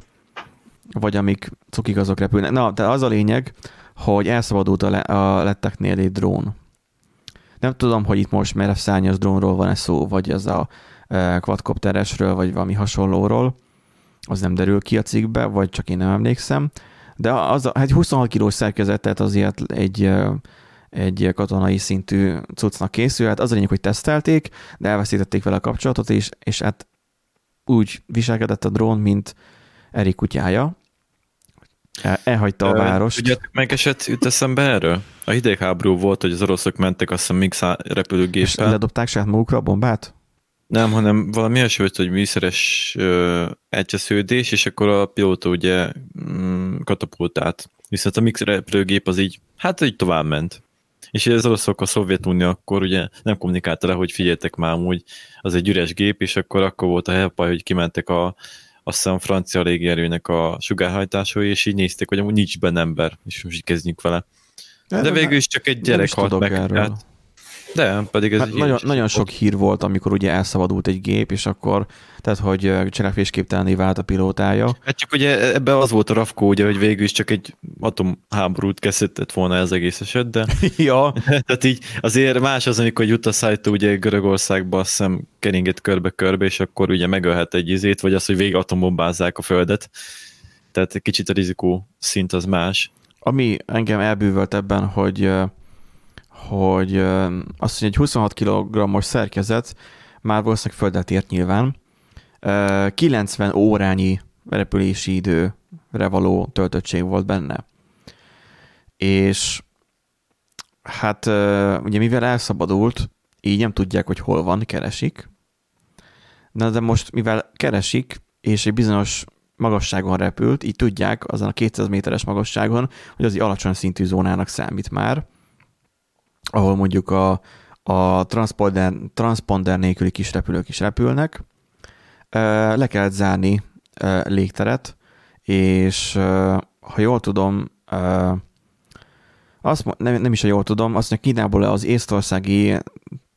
vagy amik cukik, azok repülnek. Na, de az a lényeg, hogy elszabadult a, le, a letteknél egy drón. Nem tudom, hogy itt most merevszárnyas drónról van-e szó, vagy az a quadcopteresről, vagy valami hasonlóról. Az nem derül ki a cikkbe, vagy csak én nem emlékszem. De az hát 26 kilós szerkezetet azért egy, egy katonai szintű cuccnak készül. Hát az a lényeg, hogy tesztelték, de elveszítették vele a kapcsolatot, és, és hát úgy viselkedett a drón, mint Erik kutyája. El, elhagyta a várost. Tudjátok, megesett jut eszembe erről? A hidegháború volt, hogy az oroszok mentek azt hiszem még szá- és repülőgéppel. ledobták saját magukra a bombát? Nem, hanem valami olyasmi volt, hogy műszeres ö, elcsesződés, és akkor a pilóta ugye mm, katapultált. Viszont a mix repülőgép az így, hát így tovább ment. És az oroszok a Szovjetunió akkor ugye nem kommunikálta le, hogy figyeltek már amúgy, az egy üres gép, és akkor akkor volt a helpaj, hogy kimentek a, azt hiszem francia légierőnek a sugárhajtásai, és így nézték, hogy amúgy nincs benne ember, és most így kezdjük vele. De végül is csak egy gyerek halt meg. erről. Hát, de, pedig ez Hát nagyon, nagyon volt. sok hír volt, amikor ugye elszabadult egy gép, és akkor, tehát hogy cselekvésképtelené vált a pilótája. Hát csak ugye ebbe az volt a rafkó, ugye, hogy végül is csak egy atomháborút kezdett volna ez egész eset, de ja, tehát így azért más az, amikor egy utaszállító ugye Görögországba azt hiszem keringett körbe-körbe, és akkor ugye megölhet egy izét, vagy az, hogy végig atombombázzák a földet. Tehát egy kicsit a rizikó szint az más. ami engem elbűvölt ebben, hogy hogy azt, hogy egy 26 kg-os szerkezet már valószínűleg földet ért nyilván, ö, 90 órányi repülési időre való töltöttség volt benne. És hát ugye mivel elszabadult, így nem tudják, hogy hol van, keresik. Na de most, mivel keresik, és egy bizonyos magasságon repült, így tudják azon a 200 méteres magasságon, hogy az egy alacsony szintű zónának számít már, ahol mondjuk a, a transponder, transponder nélküli kis repülők is repülnek. Le kellett zárni légteret, és ha jól tudom, azt, nem, nem is, ha jól tudom, azt mondja, Kínából az észtországi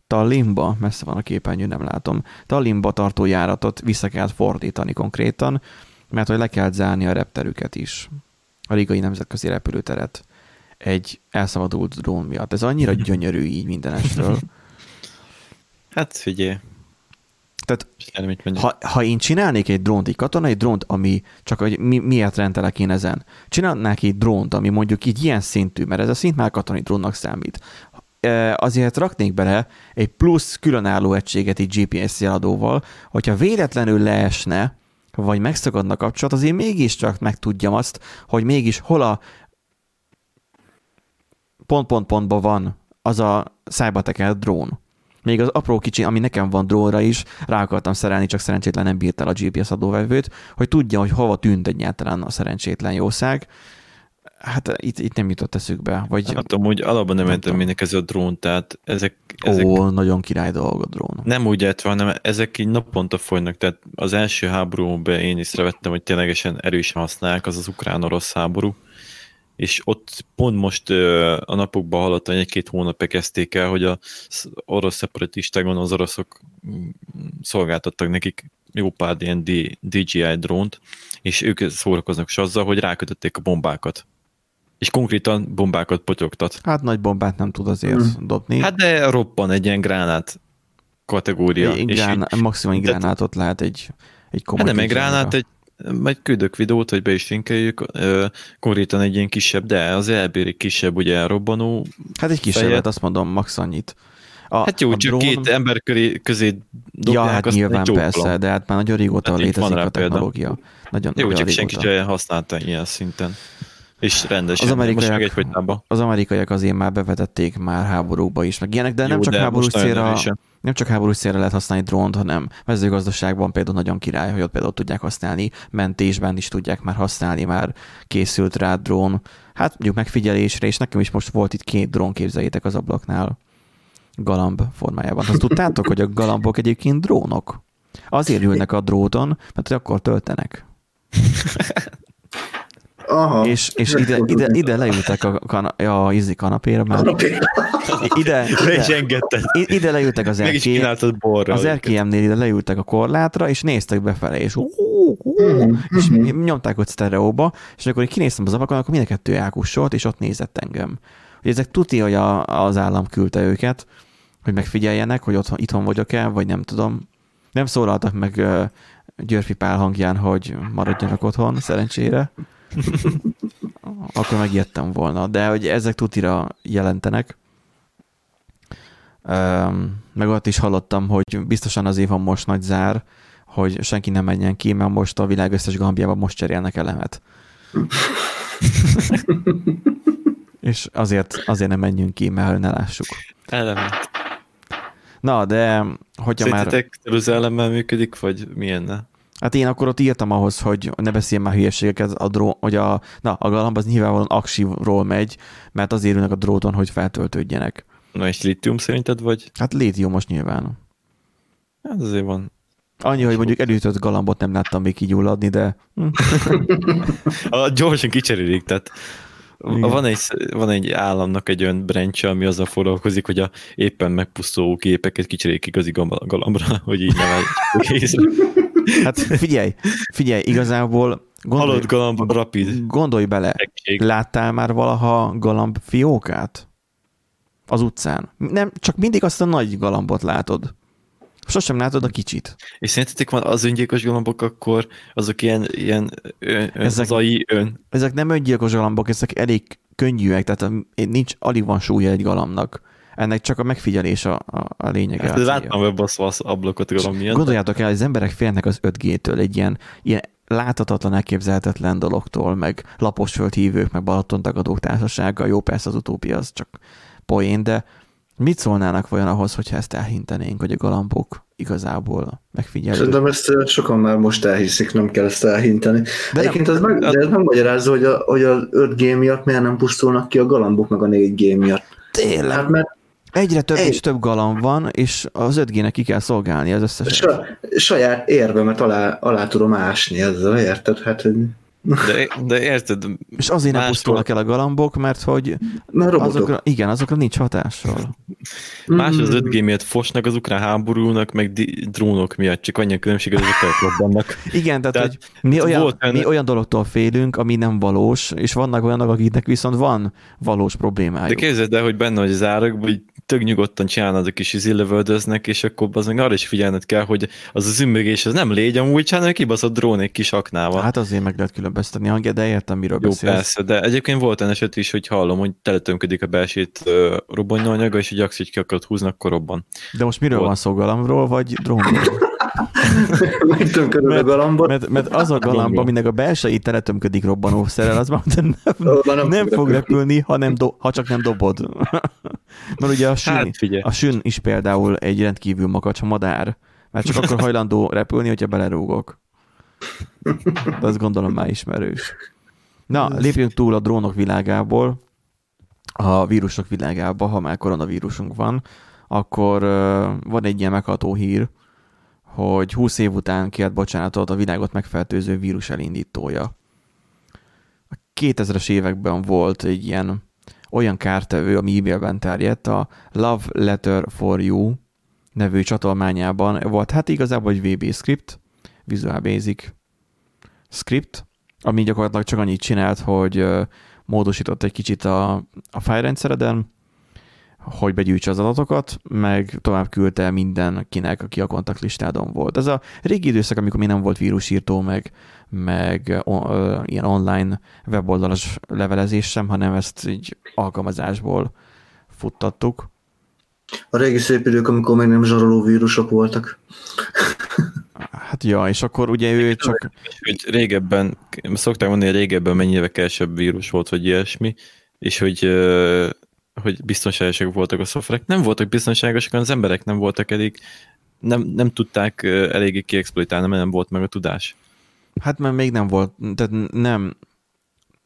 Tallinnba, messze van a képernyő, nem látom, Tallinnba tartó járatot vissza kellett fordítani konkrétan, mert hogy le kellett zárni a repterüket is, a Rigai Nemzetközi Repülőteret egy elszabadult drón miatt. Ez annyira gyönyörű így mindenestől. Hát figyelj, Tehát ha, ha én csinálnék egy drónt, egy katonai drónt, ami csak hogy mi, miért rendelek én ezen, csinálnák egy drónt, ami mondjuk így ilyen szintű, mert ez a szint már katonai drónnak számít, E, azért raknék bele egy plusz különálló egységet egy GPS jeladóval, hogyha véletlenül leesne, vagy megszakadna a kapcsolat, azért mégiscsak megtudjam azt, hogy mégis hol a pont-pont-pontban van az a szájba tekert drón. Még az apró kicsi, ami nekem van drónra is, rá akartam szerelni, csak szerencsétlen nem bírt el a GPS adóvevőt, hogy tudja, hogy hova tűnt egyáltalán a szerencsétlen jószág. Hát itt, itt nem jutott eszükbe. Vagy, tudom, hogy alapban nem Nem tudom. minek ez a drón, tehát ezek, ezek ó, nagyon király dolog a drón. nem úgy értve, hanem ezek így naponta folynak, tehát az első háborúban én észrevettem, hogy ténylegesen erősen használják, az az ukrán-orosz háború, és ott pont most a napokban hallottam, hogy egy-két hónapja kezdték el, hogy a sz- orosz szeparatistágon az oroszok mm, szolgáltattak nekik jó pár ilyen DJI drónt, és ők szórakoznak is azzal, hogy rákötötték a bombákat. És konkrétan bombákat potyogtat. Hát nagy bombát nem tud azért Hmm. dobni. Hát de roppan egy ilyen gránát kategória. egy, és grán, maximum egy gránátot lehet egy, egy komoly Hát nem egy gránát, egy, majd küldök videót, hogy be is linkeljük, konkrétan egy ilyen kisebb, de az elbír egy kisebb ugye robbanó. Hát egy kisebbet, fejet. azt mondom, max annyit. A, Hát jó, a csak drón- két ember köré, közé dobják, Ja, hát aztán nyilván egy persze, gyógyplan. de hát már nagyon régóta Hát létezik a példa. technológia. Nagyon, Jó, nagyon csak senki régóta. sem használta ilyen szinten. És rendesen. Az Az most amerikaiak- meg egyfolytában. Az amerikaiak azért már bevetették már háborúkba is, meg ilyenek, de nem Jó, csak de háborús célra. Nem csak háborús célra lehet használni drónt, hanem mezőgazdaságban például nagyon király, hogy ott például tudják használni, mentésben is tudják már használni, már készült rá drón. Hát mondjuk megfigyelésre, és nekem is most volt itt két drón, képzeljétek az ablaknál, galamb formájában. Azt tudtátok, hogy a galambok egyébként drónok? Azért ülnek a dróton, mert akkor töltenek. Aha. És, és ide, ide, ide leültek a, kana, a izi kanapéra már. Kanapé. Ide, ide, ide leültek az Meg is erkély, borra. az erkélyemnél ide leültek a korlátra, és néztek befele, és, hú, hú, Mhm, és mhm. nyomták ott sztereóba, és amikor én kinéztem az ablakon, akkor mind a kettő elkussolt, és ott nézett engem. Hogy ezek tuti, hogy a, az állam küldte őket, hogy megfigyeljenek, hogy otthon, itthon vagyok-e, vagy nem tudom. Nem szólaltak meg uh, Györfi Pál hangján, hogy maradjanak otthon, szerencsére. Akkor megijedtem volna, de hogy ezek tutira jelentenek. Um, meg ott is hallottam, hogy biztosan azért van most nagy zár hogy senki nem menjen ki, mert most a világ összes galambjában most cserélnek elemet. És azért, azért nem menjünk ki, mert ne lássuk. Elemet. Na, de hogyha már... Szerintetek az elemmel működik, vagy milyenne? Hát én akkor ott írtam ahhoz, hogy ne beszéljen már hülyeségeket, a dró, hogy a, na, a galamb az nyilvánvalóan aksiról megy, mert azért ülnek a dróton, hogy feltöltődjenek. Na és litium szerinted, vagy? Hát létiumos nyilván. Hát azért van. Annyi, hogy mondjuk elütött galambot nem láttam még kigyulladni, de... A, gyorsan kicserélik, tehát Igen. van egy, van egy államnak egy olyan branch, ami azzal foglalkozik, hogy a éppen megpusztuló képeket kicserélik igazi galambra, hogy így észre. Hát figyelj, figyelj, igazából gondolj, Halott galamb, rapid. gondolj bele, Egység. láttál már valaha galamb fiókát? Az utcán. Nem, csak mindig azt a nagy galambot látod. Sosem látod a kicsit. És szerintetek van az öngyilkos galambok, akkor azok ilyen, ilyen ön, ön, Ezek- az AI ön. Ezek nem öngyilkos galambok, ezek elég könnyűek, tehát nincs, alig van súlya egy galambnak. Ennek csak a megfigyelés a, a, a lényege. Hát láttam webben az ablakot miatt. Gondoljátok el, hogy az emberek félnek az 5G-től, egy ilyen, ilyen láthatatlan, elképzelhetetlen dologtól, meg lapos földhívők, meg Balaton tagadók társasága. Jó, persze az utópia az csak poén, de mit szólnának vajon ahhoz, hogyha ezt elhintenénk, hogy a galambok igazából megfigyelők? Szerintem ezt sokan már most elhiszik, nem kell ezt elhinteni. De De nem- Egyébként ez, meg, de ez megmagyarázza, hogy, a, hogy az 5G miatt miért nem pusztulnak ki a galambok meg a 4G miatt. Tényleg, Hát mert egyre több Egy- és több galamb van, és az 5G-nek ki kell szolgálni az összeset. sa, saját érvemet alá, alá tudom ásni ezzel, érted? Hát, De, de érted, És azért nem Máshol- pusztulnak el a galambok, mert hogy mert azokra, igen, azokra nincs hatással. más Mm. az 5G miatt fosnak az ukrán háborúnak, meg di- drónok miatt, csak annyi a különbség, hogy ezek robbannak. Igen, tehát, Tehát hogy mi olyan, olyan- mi olyan dologtól félünk, ami nem valós, és vannak olyanok, akiknek viszont van valós De problémájuk. képzeld el, hogy benne vagy az árak, hogy tök nyugodtan csinálnád a kis izillövöldöznek, és akkor az meg arra is figyelned kell, hogy az az ümmögés, az nem légy amúgy, hanem kibaszott drón egy kis aknával. Hát azért meg lehet különböztetni hangját, de értem, miről Jó, beszélsz. persze, de egyébként volt olyan eset is, hogy hallom, hogy teletömködik a belsét robbanóanyaga, és hogy aksz, hogy ki akarod húzni, akkor robban. De most miről Volt. van szó, galambról, vagy drónról? Megtömködöd a galambot. Mert, mert az a galamb, Drónról. aminek a belsejét teletömködik robbanószerrel, az már nem, nem, nem fog repülni. repülni, ha, nem do, ha csak nem dobod. Mert ugye a sün, Hát figyelj, a sün is például egy rendkívül makacs madár, mert csak akkor hajlandó repülni, hogyha belerúgok. De azt gondolom már ismerős. Na, lépjünk túl a drónok világából, a vírusok világába, ha már koronavírusunk van, akkor van egy ilyen megható hír, hogy 20 év után kért bocsánatot a világot megfertőző vírus elindítója. A 2000-es években volt egy ilyen olyan kártevő, ami e-mailben terjedt, a Love Letter for You nevű csatolmányában volt, hát igazából egy VB script, Visual Basic script, ami gyakorlatilag csak annyit csinált, hogy módosított egy kicsit a, a fájrendszereden, hogy begyűjtse az adatokat, meg tovább küldte mindenkinek, aki a kontaktlistádon volt. Ez a régi időszak, amikor még nem volt vírusírtó, meg, meg o, ö, ilyen online weboldalas levelezés sem, hanem ezt így alkalmazásból futtattuk. A régi szép idők, amikor még nem zsaroló vírusok voltak. Hát ja, és akkor ugye ő csak... hogy régebben, szokták mondani, hogy régebben mennyivel kevesebb vírus volt, vagy ilyesmi, és hogy, hogy biztonságosak voltak a szoftverek. Nem voltak biztonságosak, az emberek nem voltak elég, nem, nem tudták eléggé kiexploitálni, mert nem volt meg a tudás. Hát mert még nem volt, tehát nem,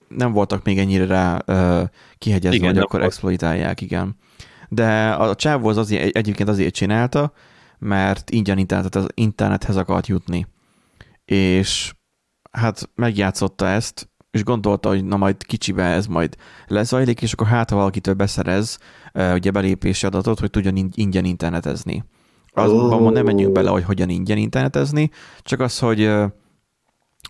nem voltak még ennyire rá uh, kihegyezve, Igen, hogy akkor volt. exploitálják, igen. De a csávó az azért, egyébként azért csinálta, mert ingyen internet, az internethez akart jutni. És hát megjátszotta ezt, és gondolta, hogy na majd kicsibe ez majd lezajlik, és akkor hát, ha valakitől beszerez ugye belépési adatot, hogy tudjon in- ingyen internetezni. Azban Ó. nem menjünk bele, hogy hogyan ingyen internetezni, csak az, hogy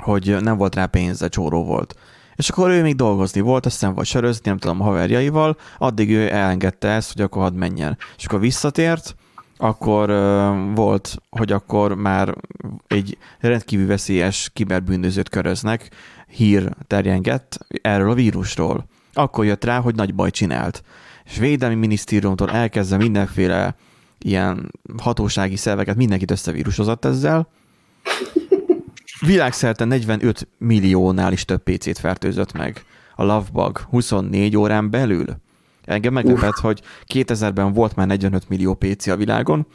hogy nem volt rá pénze, csóró volt. És akkor ő még dolgozni volt, aztán vagy sörözni, nem tudom, haverjaival, addig ő elengedte ezt, hogy akkor hadd menjen. És akkor visszatért, akkor uh, volt, hogy akkor már egy rendkívül veszélyes kiberbűnözőt köröznek, hír terjengett erről a vírusról. Akkor jött rá, hogy nagy baj csinált. És védelmi minisztériumtól elkezdve mindenféle ilyen hatósági szerveket, mindenkit összevírusozott ezzel, világszerte 45 milliónál is több PC-t fertőzött meg. A Lovebug 24 órán belül. Engem meglepett, hogy 2000-ben volt már 45 millió PC a világon,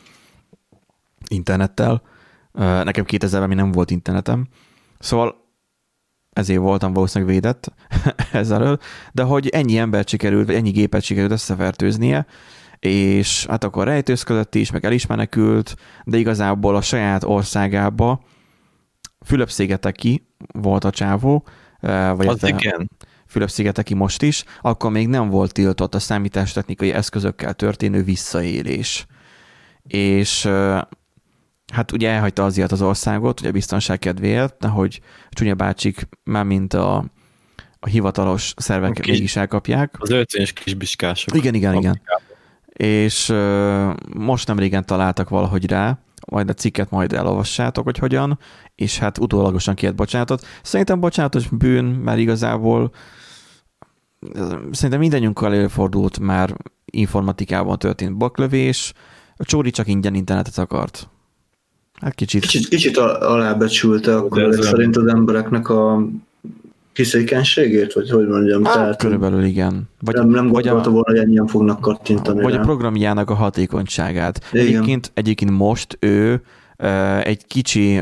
internettel. Nekem 2000-ben még nem volt internetem. Szóval ezért voltam valószínűleg védett ezzel, de hogy ennyi ember sikerült, vagy ennyi gépet sikerült összefertőznie, és hát akkor rejtőzködött is, meg el is menekült, de igazából a saját országába Fülöp-szigeteki volt a csávó, vagy Az igen. Fülöp-szigeteki most is, akkor még nem volt tiltott a számítástechnikai eszközökkel történő visszaélés. És hát ugye elhagyta azért az országot, ugye a biztonság kedvéért, hogy Csúnya bácsik már mint a, a hivatalos szervek A kis- mégis elkapják. Az öltönyös kisbiskások. Igen, igen, igen. És most nem régen találtak valahogy rá, majd a cikket majd elolvassátok, hogy hogyan, és hát utólagosan kért bocsánatot. Szerintem bocsánatos bűn, mert igazából szerintem mindannyiunkkal előfordult már informatikában történt baklövés, a Csóri csak ingyen internetet akart. Hát kicsit. Kicsit, kicsit al- alábecsülte akkor ez szerint az embereknek a hiszékenységét, vagy hogy mondjam, Hát, tehát körülbelül igen. Vagy, nem, nem vagy, gondolta a, volna, hogy ennyien fognak kattintani vagy a rá. programjának a hatékonyságát. Igen. Egyébként, egyébként most ő egy kicsi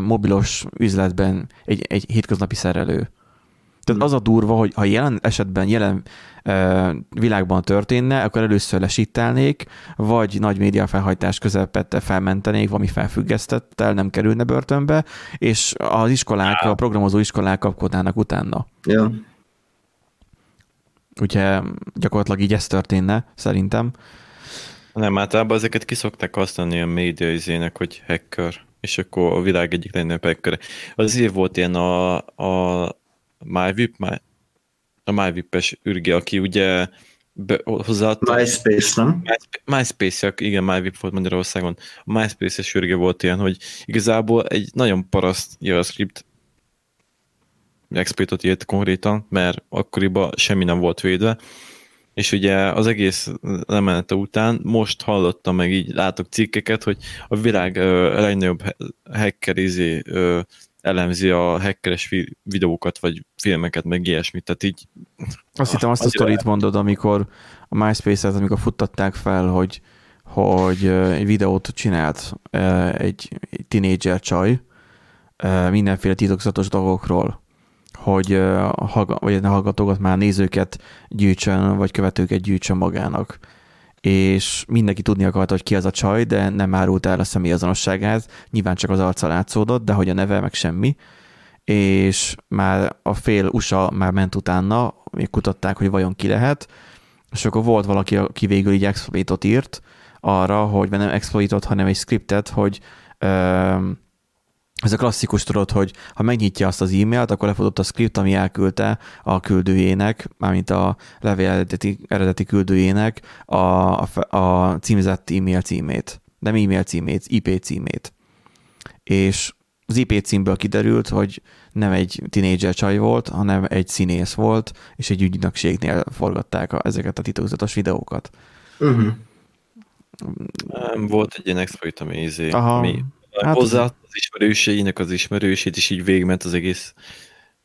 mobilos üzletben egy, egy hétköznapi szerelő. Tehát Hmm. az a durva, hogy ha jelen esetben, jelen világban történne, akkor először lesítelnék, vagy nagy média felhajtás közepette felmentenék, valami felfüggesztettel, nem kerülne börtönbe, és az iskolák, a programozó iskolák kapkodnának utána. Ja. Úgyhogy gyakorlatilag így ez történne, szerintem. Nem, általában ezeket kiszokták használni a média izének, hogy hacker, és akkor a világ egyik legnagyobb hacker. Az év volt ilyen a, a MyVip, My, a MyVip-es ürge, aki ugye be, hozzáadta... MySpace, nem? MySpace- igen, MyVip volt Magyarországon. A MySpace-es ürge volt ilyen, hogy igazából egy nagyon paraszt JavaScript exploitot írt konkrétan, mert akkoriban semmi nem volt védve, és ugye az egész lemenete után most hallottam meg így, látok cikkeket, hogy a világ ö, legnagyobb hacker izé, ö, elemzi a hackeres videókat, vagy filmeket, meg ilyesmit, tehát így Azt hittem azt a sztorit mondod, amikor a MySpace-et, amikor futtatták fel, hogy, hogy egy videót csinált egy, egy tinédzser csaj mindenféle titokzatos dolgokról, hogy haga- vagy ne hallgatókat már nézőket gyűjtsön, vagy követőket gyűjtsön magának. És mindenki tudni akarta, hogy ki az a csaj, de nem árult el a személyazonosságát. Nyilván csak az arca látszódott, de hogy a neve, meg semmi és már a fél USA már ment utána, még kutatták, hogy vajon ki lehet, és akkor volt valaki, aki végül így exploitot írt arra, hogy nem exploitot, hanem egy scriptet, hogy öm, ez a klasszikus tudod, hogy ha megnyitja azt az e-mailt, akkor lefutott a script, ami elküldte a küldőjének, mármint a levél eredeti, eredeti küldőjének a, a, a címzett e-mail címét. Nem e-mail címét, IP címét. És az IP címből kiderült, hogy nem egy tinédzser csaj volt, hanem egy színész volt, és egy ügynökségnél forgatták a, ezeket a titokzatos videókat. Uh-huh. nem, volt egy ilyen exploit, ami izé, Aha. mi Hát hozzá az ismerőseinek az ismerősét, és így végigment az egész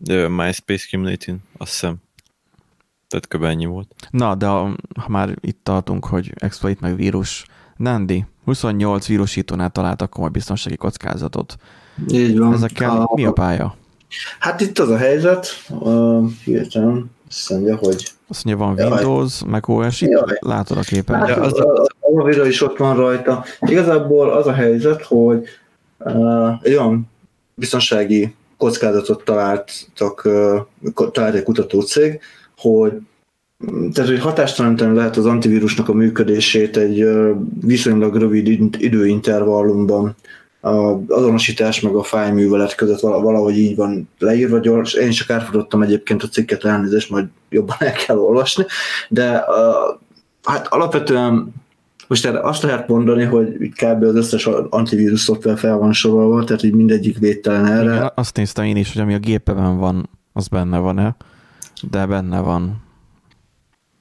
ö, MySpace community azt hiszem. Tehát kb. ennyi volt. Na, de ha, már itt tartunk, hogy exploit meg vírus, Nandi, 28 vírusítónál találtak komoly biztonsági kockázatot. Így van. Ezekkel mi a pálya? Hát itt az a helyzet, uh, hirtelen azt mondja, hogy Azt mondja, van Jaj. Windows, meg OS, itt Jaj. látod a képen. Hát, az, az- a videó is ott van rajta. Igazából az a helyzet, hogy uh, egy olyan biztonsági kockázatot találtak, uh, talált egy kutatócég, hogy mm, tehát, hogy hatástalanítani lehet az antivírusnak a működését egy uh, viszonylag rövid id- időintervallumban a azonosítás meg a fájművelet között vala- valahogy így van leírva gyors. Én csak átfutottam egyébként a cikket, elnézést, majd jobban el kell olvasni, de uh, hát alapvetően most erre azt lehet mondani, hogy kb. az összes antivírus szoftver fel van sorolva, tehát így mindegyik védtelen erre. Igen, azt néztem én is, hogy ami a gépeben van, az benne van-e, de benne van.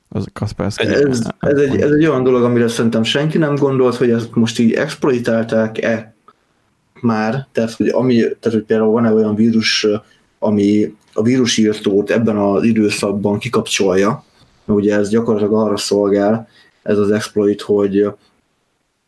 Az Kaspersky. Ez, ez, egy, ez egy olyan dolog, amire szerintem senki nem gondolt, hogy ezt most így exploitálták-e. Már, tehát hogy, ami, tehát, hogy például van-e olyan vírus, ami a vírusírtót ebben az időszakban kikapcsolja, mert ugye ez gyakorlatilag arra szolgál, ez az exploit, hogy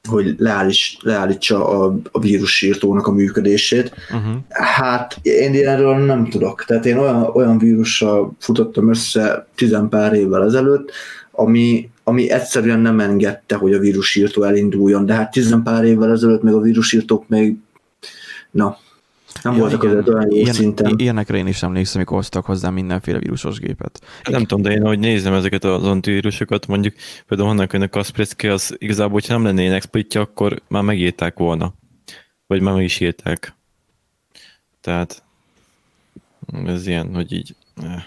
hogy leállíts, leállítsa a, a vírusírtónak a működését. Uh-huh. Hát én ilyenről nem tudok. Tehát én olyan, olyan vírussal futottam össze tizen pár évvel ezelőtt, ami, ami egyszerűen nem engedte, hogy a vírusírtó elinduljon, de hát tizen pár évvel ezelőtt még a vírusírtók még na, nem ja, voltak igen, olyan jó ilyen, szinten. Ilyenekre én is emlékszem, amikor hoztak hozzá mindenféle vírusos gépet. Hát nem tudom, de én ahogy nézem ezeket az antivírusokat, mondjuk például honnan a Kaspersky, az igazából, hogyha nem lennének exploitja, akkor már megírták volna. Vagy már meg is írták. Tehát ez ilyen, hogy így... Eh.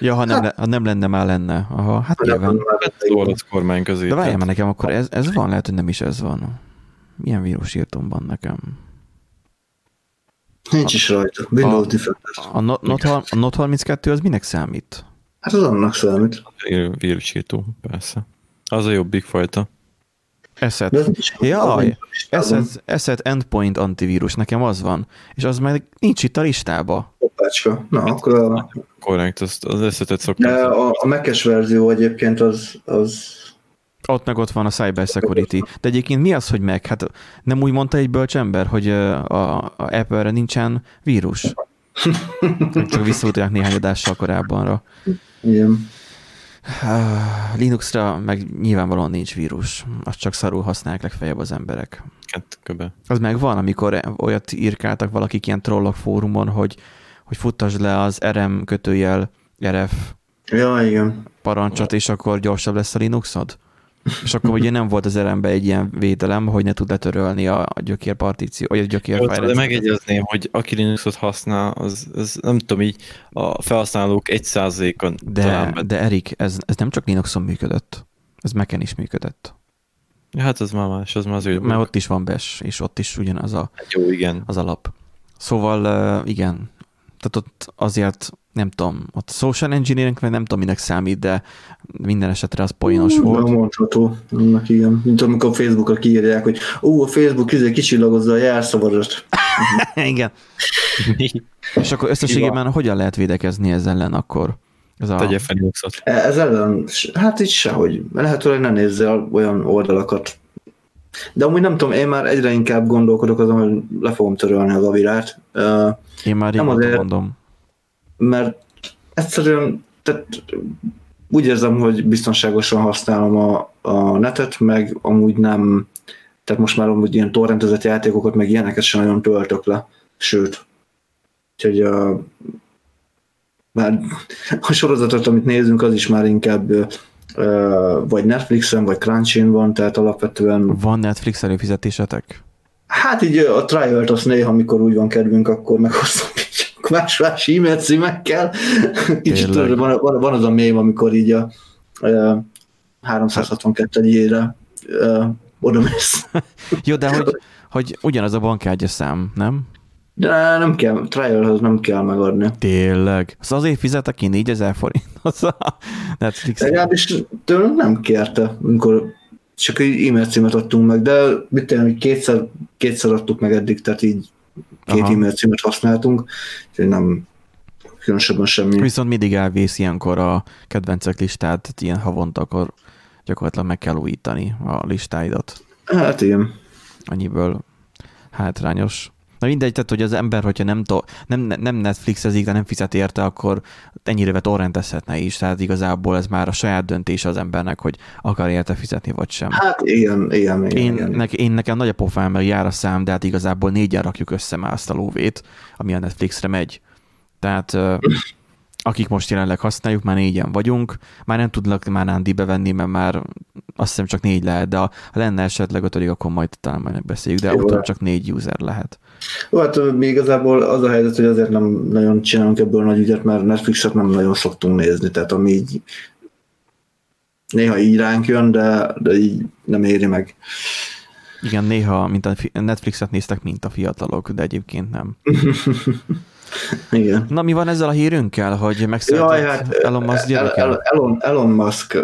Ja, ha nem, hát, ha nem lenne, már lenne. Aha, hát nyilván. Hát kormány közé. De várjál, nekem akkor ez, ez van, lehet, hogy nem is ez van. Milyen vírus írtom van nekem? Nincs is rajta. Windows Defender. A, a, a Note 32 az minek számít? Hát az annak számít. Vírusító, persze. Az a jobbik fajta. Asset. Jaj, asset, asset Endpoint antivírus, nekem az van. És az meg nincs itt a listába. Hoppácska. Na, akkor a... Korrekt, az, az assetet szoktam. De a, a Mac-es verzió egyébként az, az ott meg ott van a cyber security. De egyébként mi az, hogy meg? Hát nem úgy mondta egy bölcs ember, hogy a, a Apple-re nincsen vírus. Csak visszautalják néhány adással korábbanra. Igen. Linuxra meg nyilvánvalóan nincs vírus. Azt csak szarul használják legfeljebb az emberek. Hát köbe. Az meg van, amikor olyat írkáltak valakik ilyen trollok fórumon, hogy, hogy futtasd le az RM kötőjel RF ja, igen. parancsot, és akkor gyorsabb lesz a Linuxod? És akkor ugye nem volt az rm egy ilyen védelem, hogy ne tud letörölni a, a gyökér partíció, vagy a gyökér Jó, De megegyezném, hogy aki Linuxot használ, az, az nem tudom így, a felhasználók egy százalékon de, de Erik, ez, ez nem csak Linuxon működött, ez Mac-en is működött. Ja, hát az már más, az már az Mert ott is van BES, és ott is ugyanaz a, hát jó, igen. az alap. Szóval igen, tehát ott azért nem tudom, ott social engineering, vagy nem tudom, minek számít, de minden esetre az poénos volt. Nem mondható, annak igen. Mint amikor Facebookra kiírják, hogy ó, a Facebook izé kicsillagozza a jelszavadat. igen. És akkor összességében hogyan lehet védekezni ezzel ellen akkor? Ez a... Tegye fel Ez ellen, hát így sehogy. Lehet, hogy ne nézze olyan oldalakat. De amúgy nem tudom, én már egyre inkább gondolkodok azon, hogy le fogom törölni az avirát. Én már nem azért, mondom mert egyszerűen tehát úgy érzem, hogy biztonságosan használom a, a netet, meg amúgy nem, tehát most már amúgy ilyen torrentezett játékokat, meg ilyeneket sem nagyon töltök le, sőt. Úgyhogy a, már a sorozatot, amit nézünk, az is már inkább vagy Netflixen, vagy Crunchin van, tehát alapvetően... Van Netflix előfizetésetek? Hát így a trial azt néha, amikor úgy van kedvünk, akkor meghozom más-más e-mail címekkel. Kicsit van, van, van, az a mém, amikor így a, a 362 ére oda mész. Jó, de hogy, hogy ugyanaz a bankkártya szám, nem? De nem kell, trialhoz nem kell megadni. Tényleg? Az azért fizetek ki 4000 forint az a Netflix. Legalábbis tőlem nem kérte, amikor csak egy e-mail címet adtunk meg, de mit tudom, kétszer, kétszer adtuk meg eddig, tehát így két Aha. e-mail címet használtunk, úgyhogy nem különösebben semmi. Viszont mindig elvész ilyenkor a kedvencek listát, tehát ilyen havonta, akkor gyakorlatilag meg kell újítani a listáidat. Hát igen. Annyiből hátrányos. Na mindegy, tehát hogy az ember, hogyha nem, to, nem, nem Netflixezik, de nem fizet érte, akkor ennyire torrentezhetne is, tehát igazából ez már a saját döntés az embernek, hogy akar érte fizetni, vagy sem. Hát igen, igen, igen. Én, igen. Ne, én nekem nagy a pofám, mert jár a szám, de hát igazából négyen rakjuk össze már azt a lóvét, ami a Netflixre megy. Tehát akik most jelenleg használjuk, már négyen vagyunk, már nem tudnak már Nándi bevenni, mert már azt hiszem csak négy lehet, de ha lenne esetleg ötödik, akkor majd talán majd megbeszéljük, de utána csak négy user lehet. Jó, hát még igazából az a helyzet, hogy azért nem nagyon csinálunk ebből nagy ügyet, mert Netflixet nem nagyon szoktunk nézni, tehát ami így néha így ránk jön, de, de így nem éri meg. Igen, néha mint a Netflixet néztek, mint a fiatalok, de egyébként nem. Igen. Na, mi van ezzel a hírünkkel, hogy megszületett hát, Elon Musk gyereke? Elon, Elon Musk,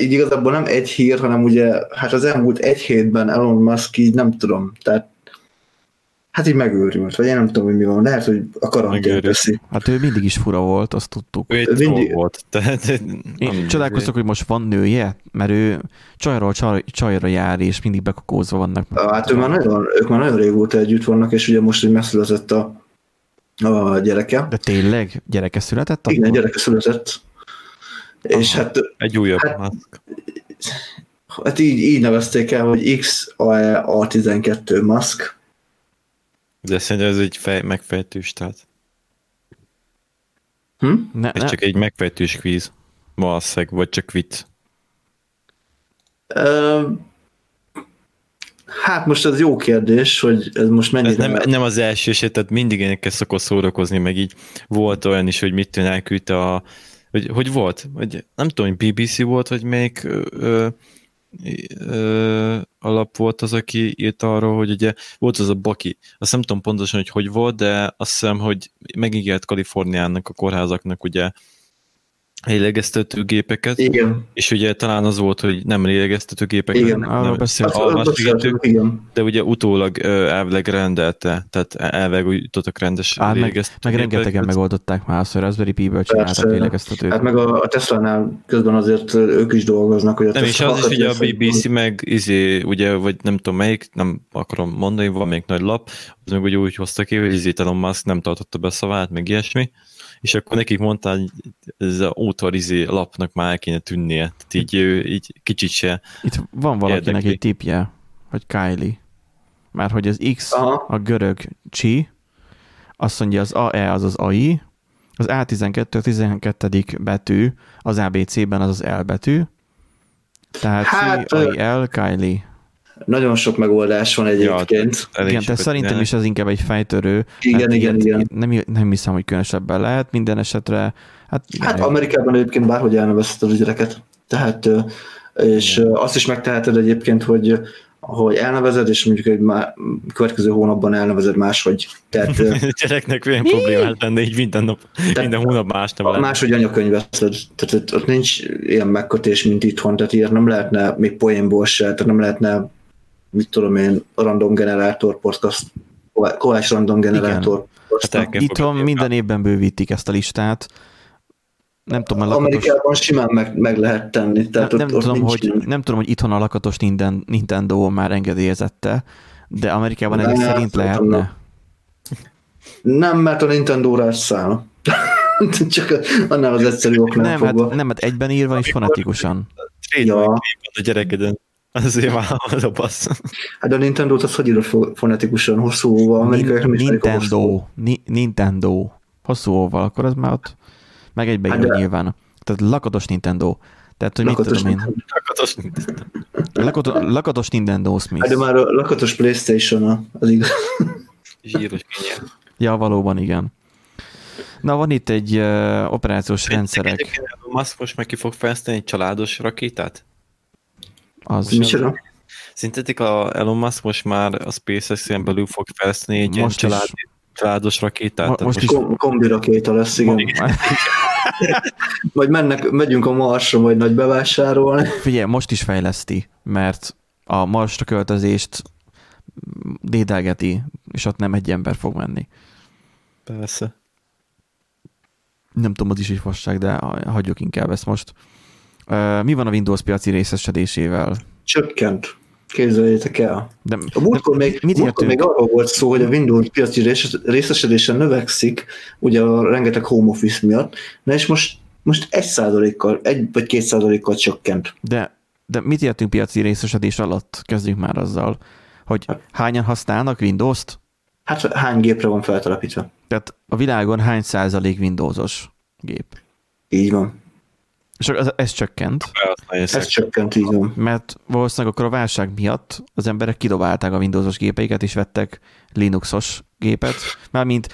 így igazából nem egy hír, hanem ugye, hát az elmúlt egy hétben Elon Musk így nem tudom, tehát Hát így megőrült, vagy én nem tudom, hogy mi van. Lehet, hogy a karantén teszi. Hát ő mindig is fura volt, azt tudtuk. Ő egy Mindig- volt. Tehát, Én csodálkoztak, hogy most van nője, mert ő csajról csaj, csajra jár, és mindig bekokózva vannak. Hát ő már nagyon, ők már nagyon régóta együtt vannak, és ugye most, hogy megszületett a, a gyereke. De tényleg gyereke született? Igen, akkor? gyereke született. És hát, Egy újabb Hát- maszk. hát így, így nevezték el, hogy XAE-A12 Musk. De szerintem ez egy fej, megfejtős, tehát Hm? Ne, ez ne, csak egy megfejtős kvíz. Valószínűleg, vagy csak vicc. Ö, Hát most ez jó kérdés, hogy ez most Ez mennyire... nem, nem az első eset, tehát mindig énekkel szokott szórakozni, meg így volt olyan is, hogy mit elküldte a, hogy, hogy volt, vagy nem tudom, hogy BBC volt, vagy melyik ö, ö, alap volt az, aki írt arról, hogy ugye volt az a Baki, azt nem tudom pontosan, hogy hogy volt, de azt hiszem, hogy megígért Kaliforniának a kórházaknak ugye lélegeztetőgépeket, Igen, és ugye talán az volt, hogy nem lélegeztetőgépeket, Igen, nem, nem, beszéltük, igen. de ugye utólag elvileg rendelte, tehát elvileg úgy jutottak rendes Á, meg, lélegeztető meg rengetegen gépeket. megoldották már azt, hogy Raspberry Pi-ből csináltak lélegeztetőt. Hát meg a, a Tesla-nál közben azért ők is dolgoznak, hogy a Nem, és az is ugye a BBC meg izé, ugye, vagy nem tudom melyik, nem akarom mondani, van még nagy lap, az meg ugye úgy hozta ki, hogy izé Elon Musk nem tartotta be szavát, meg ilyesmi, és akkor nekik mondta, hogy ez a útvar izé lapnak már el kéne tűnnie, tehát így, ő, így kicsit se. Itt van valakinek Érdekli. egy tipje, hogy Kylie. Már hogy az X Aha. a görög csi, azt mondja az AE az az AI, az A12 a 12. betű az ABC-ben az az L betű, tehát Hát, C, AI, L, Kylie. Nagyon sok megoldás van egyébként. Elég Igen, de szerintem csinálnak. is ez inkább egy fejtörő. Igen, Hát igen, igen. Nem, nem hiszem, hogy különösebben lehet. Minden esetre, hát, Hát igen, Amerikában egyébként bárhogy elnevezheted a gyereket. Tehát, és ö, azt is megteheted egyébként, hogy hogy elnevezed, és mondjuk egy má, következő hónapban elnevezed máshogy. Tehát Gyereknek olyan problémás lenne, így minden nap, minden hónap más nem lenne. máshogy anyakönyvezted. Tehát ott, ott nincs ilyen megkötés, mint itthon, tehát ilyet nem lehetne még poénból se, tehát nem lehetne mit tudom én, random generátor podcast, Kovács random generátor. Hát itthon minden évben bővítik ezt a listát. Nem tudom, a lakatos, Amerikában simán meg, meg lehet tenni. Tehát nem, ott, nem, ott tudom, nincs hogy, ilyen. nem tudom, hogy itthon a lakatos Nintendo már engedélyezette, de Amerikában ezek Nem, szerint lehetne. Nem, mert a Nintendo-ra ez száll. Csak annál az egyszerű oknál Nem, fogva. hát, nem, hát egyben írva és fonetikusan. Ja. a gyerekedön. Azért már az a bassz. Hát a Nintendo-t az hogy írod fo- fonetikusan, hosszú óva, amerikaiak nem ismerik. Nintendo. Ni- Nintendo. Hosszú óval, akkor az már ott meg egybe Hát de- nyilván. Tehát lakatos Nintendo. Tehát, hogy mit Lakatos tudom én. Nintendo. Lakatos. Lakatos, lakatos Nintendo Smith. Hát de már a lakatos Playstation az igaz. Zsíros kenyér. Ja, valóban igen. Na, van itt egy uh, operációs rendszerek. Egyébként Musk most meg ki fog fejleszteni egy családos rakétát? Az Micsoda? Szerintetek a Elon Musk most már a SpaceX-en belül fog fejleszteni egy ilyen Most is. család, családos rakétát? Mo- most is- Kom- kombi rakéta lesz, igen. Majd mennek, megyünk a Marsra majd nagy bevásárolni. Figyelj, most is fejleszti, mert a Marsra költözést dédelgeti, és ott nem egy ember fog menni. Persze. Nem tudom, az is egy fasság, de hagyjuk inkább ezt most. Mi van a Windows piaci részesedésével? Csökkent. Képzeljétek el. De, A múltkor de még, mit múltkor még arról volt szó, hogy a Windows piaci rés- részesedése növekszik, ugye a rengeteg home office miatt, na és most, most egy százalékkal, egy vagy két százalékkal csökkent. De, de mit értünk piaci részesedés alatt? Kezdjük már azzal, hogy hányan használnak Windows-t? Hát hány gépre van feltelepítve? Tehát a világon hány százalék Windowsos gép? Így van. És ez, ez csökkent, Ez csökkent, így van. mert valószínűleg akkor a válság miatt az emberek kidobálták a Windowsos gépeiket, és vettek Linuxos gépet. Mármint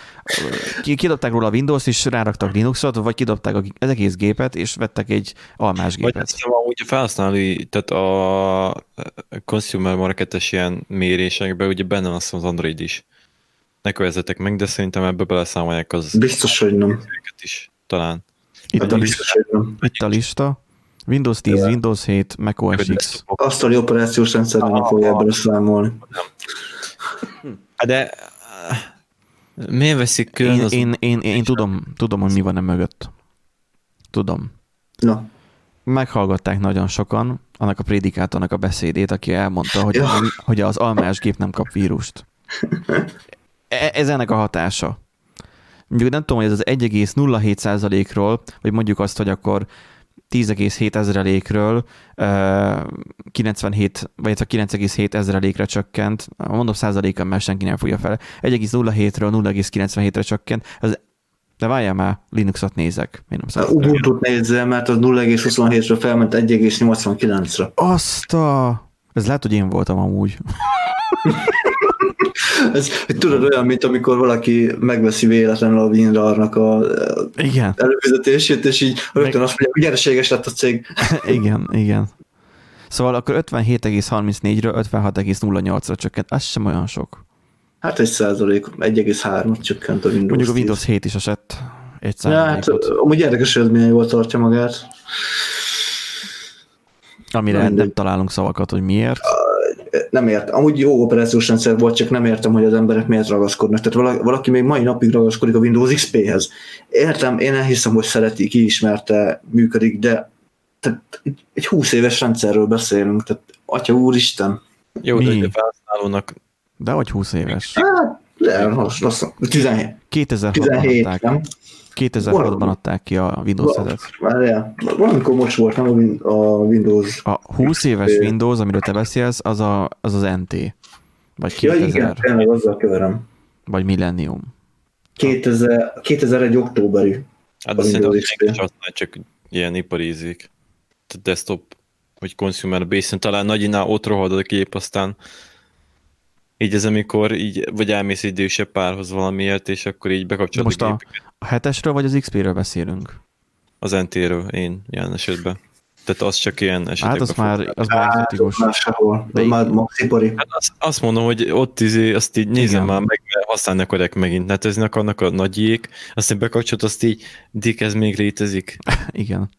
ki- kidobták róla a Windows, és ráraktak Linuxot, vagy kidobták az egész gépet, és vettek egy almás Vagy gépet. azt hiszem, amúgy a felhasználói, tehát a consumer marketes ilyen mérésekben ugye benne van az Android is. Ne kövezzetek meg, de szerintem ebbe beleszámolják az Biztos, hogy nem. is, talán. Itt a, De lista, itt a lista. Windows 10, Windows 7, macOS X. Asztali operációs rendszer nem fogja ebből számolni. Hát de Miért veszik külön Én, az... én, én, én tudom, tudom, hogy mi van e mögött. Tudom. Na, Meghallgatták nagyon sokan annak a prédikátornak a beszédét, aki elmondta, hogy, Ja. hogy az almás gép nem kap vírust. E- Ez ennek a hatása. Mondjuk nem tudom, hogy ez az 1,07%-ról, vagy mondjuk azt, hogy akkor 10,7 ezrelékről ö, 97, vagy ez a 9,7 ezrelékre csökkent, mondom százaléka, mert senki nem fogja fel. 1,07-ről 0,97-re csökkent, az, de várjál már, Linuxot nézek. Én nem. Ubuntu-t nézzél, mert az 0,27-ről felment 1,89-ra. Azt a... Ez lehet, hogy én voltam amúgy. Ez, tudod, olyan, mint amikor valaki megveszi véletlenül a WinRAR-nak a Igen, előfizetését, és így rögtön azt mondja, hogy nyereséges lett a cég. igen, igen. Szóval akkor 57,34-ről 56,08-ra csökkent. Az sem olyan sok. Hát egy százalék, 1,3-at csökkent a Windows Mondjuk a 10. Windows 7 is esett egy Ja, hát amúgy érdekes, hogy ez milyen jól tartja magát. Amire mindegy. nem találunk szavakat, hogy miért. Nem értem. Amúgy jó operációs rendszer volt, csak nem értem, hogy az emberek miért ragaszkodnak. Tehát valaki, még mai napig ragaszkodik a Windows XP-hez. Értem, én elhiszem, hogy szereti, kiismerte, működik, de tehát egy- egy 20 éves rendszerről beszélünk, tehát atya úristen. Jó, de Mi? hogy a felhasználónak De hogy 20 éves. Hát, de rossz, rossz. 17, 2006-ban 17 adták, nem? 2006-ban adták ki a Windows 7-et. Várjál, valamikor most volt, nem a Win- a Windows. A 20 éves. Windows, amiről te beszélsz, az az, az, az NT. Vagy Ja, 2000, igen, tényleg azzal keverem. vagy Millennium. 2000, 2001 októberi. Hát A azt szerintem senki használ, csak ilyen iparízik. Tehát desktop, vagy consumer base talán nagyinál ott rohad a kép, aztán így ez amikor így, vagy elmész idősebb párhoz valamiért, és akkor így bekapcsolod Most a a. a 7-esről vagy az XP-ről beszélünk? Az NT-ről én ilyen esetben. Tehát az csak ilyen esetekben. Hát az fog- már, az már Hát, exotikus. már sehol. De De már max ipari. Hát azt, azt mondom, hogy ott izé, azt így nézem Igen. már meg, mert használni akarják megint netezni akarnak a nagyiék, aztán bekapcsolod, azt így, dik ez még létezik. Igen.